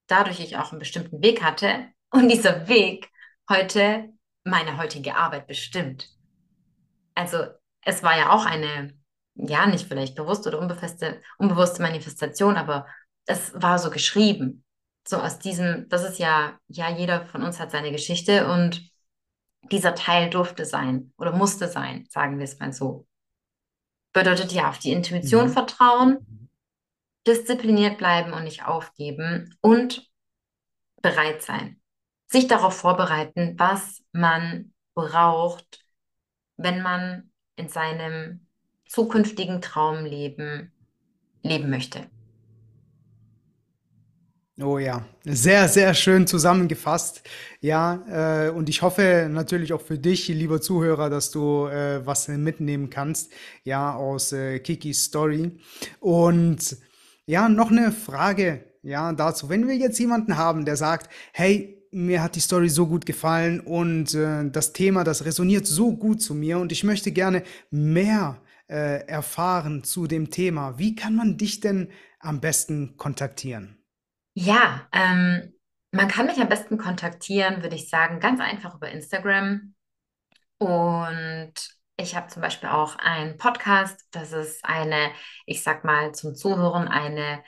dadurch ich auch einen bestimmten Weg hatte und dieser Weg heute meine heutige Arbeit bestimmt. Also es war ja auch eine, ja, nicht vielleicht bewusste oder unbewusste, unbewusste Manifestation, aber es war so geschrieben. So aus diesem, das ist ja, ja, jeder von uns hat seine Geschichte und dieser Teil durfte sein oder musste sein, sagen wir es mal so. Bedeutet ja, auf die Intuition Mhm. vertrauen, diszipliniert bleiben und nicht aufgeben und bereit sein. Sich darauf vorbereiten, was man braucht, wenn man in seinem zukünftigen Traumleben leben möchte. Oh ja, sehr, sehr schön zusammengefasst. Ja, äh, und ich hoffe natürlich auch für dich, lieber Zuhörer, dass du äh, was mitnehmen kannst, ja, aus äh, Kikis Story. Und ja, noch eine Frage, ja, dazu. Wenn wir jetzt jemanden haben, der sagt, hey, mir hat die Story so gut gefallen und äh, das Thema, das resoniert so gut zu mir und ich möchte gerne mehr äh, erfahren zu dem Thema. Wie kann man dich denn am besten kontaktieren? Ja, ähm, man kann mich am besten kontaktieren, würde ich sagen, ganz einfach über Instagram. Und ich habe zum Beispiel auch einen Podcast. Das ist eine, ich sag mal, zum Zuhören eine,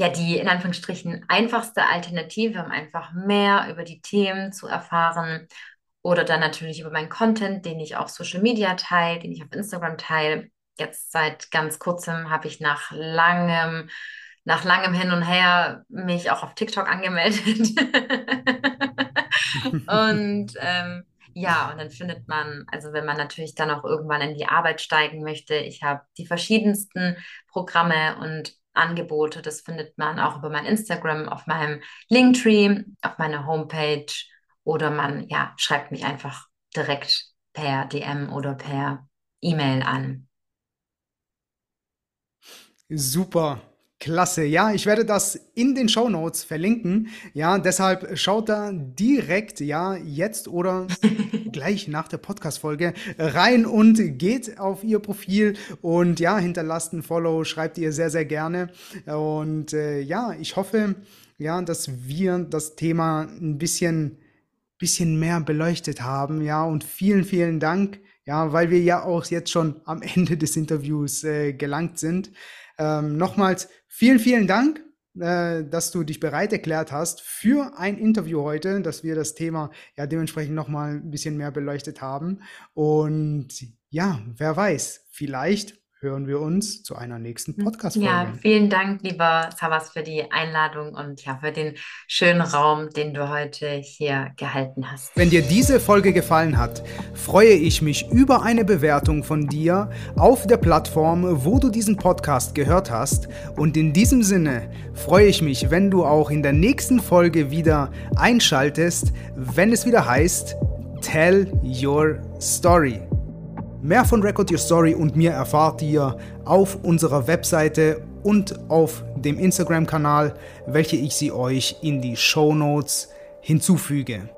ja, die in Anführungsstrichen einfachste Alternative, um einfach mehr über die Themen zu erfahren. Oder dann natürlich über meinen Content, den ich auf Social Media teile, den ich auf Instagram teile. Jetzt seit ganz kurzem habe ich nach langem, nach langem Hin und Her mich auch auf TikTok angemeldet. <laughs> Und ähm, ja, und dann findet man, also wenn man natürlich dann auch irgendwann in die Arbeit steigen möchte, ich habe die verschiedensten Programme und Angebote. Das findet man auch über mein Instagram, auf meinem Linktree, auf meiner Homepage oder man ja, schreibt mich einfach direkt per DM oder per E-Mail an. Super. Klasse, ja, ich werde das in den Show Notes verlinken. Ja, deshalb schaut da direkt, ja, jetzt oder <laughs> gleich nach der Podcast-Folge rein und geht auf ihr Profil und ja, hinterlasst ein Follow, schreibt ihr sehr, sehr gerne. Und äh, ja, ich hoffe, ja, dass wir das Thema ein bisschen, bisschen mehr beleuchtet haben, ja, und vielen, vielen Dank, ja, weil wir ja auch jetzt schon am Ende des Interviews äh, gelangt sind. Ähm, nochmals vielen, vielen Dank, äh, dass du dich bereit erklärt hast für ein Interview heute, dass wir das Thema ja dementsprechend nochmal ein bisschen mehr beleuchtet haben. Und ja, wer weiß, vielleicht hören wir uns zu einer nächsten hm. Podcast-Folge. Ja, vielen Dank, lieber Savas, für die Einladung und ja, für den schönen Raum, den du heute hier gehalten hast. Wenn dir diese Folge gefallen hat, freue ich mich über eine Bewertung von dir auf der Plattform, wo du diesen Podcast gehört hast. Und in diesem Sinne freue ich mich, wenn du auch in der nächsten Folge wieder einschaltest, wenn es wieder heißt, Tell Your Story. Mehr von Record Your Story und mir erfahrt ihr auf unserer Webseite und auf dem Instagram-Kanal, welche ich sie euch in die Show Notes hinzufüge.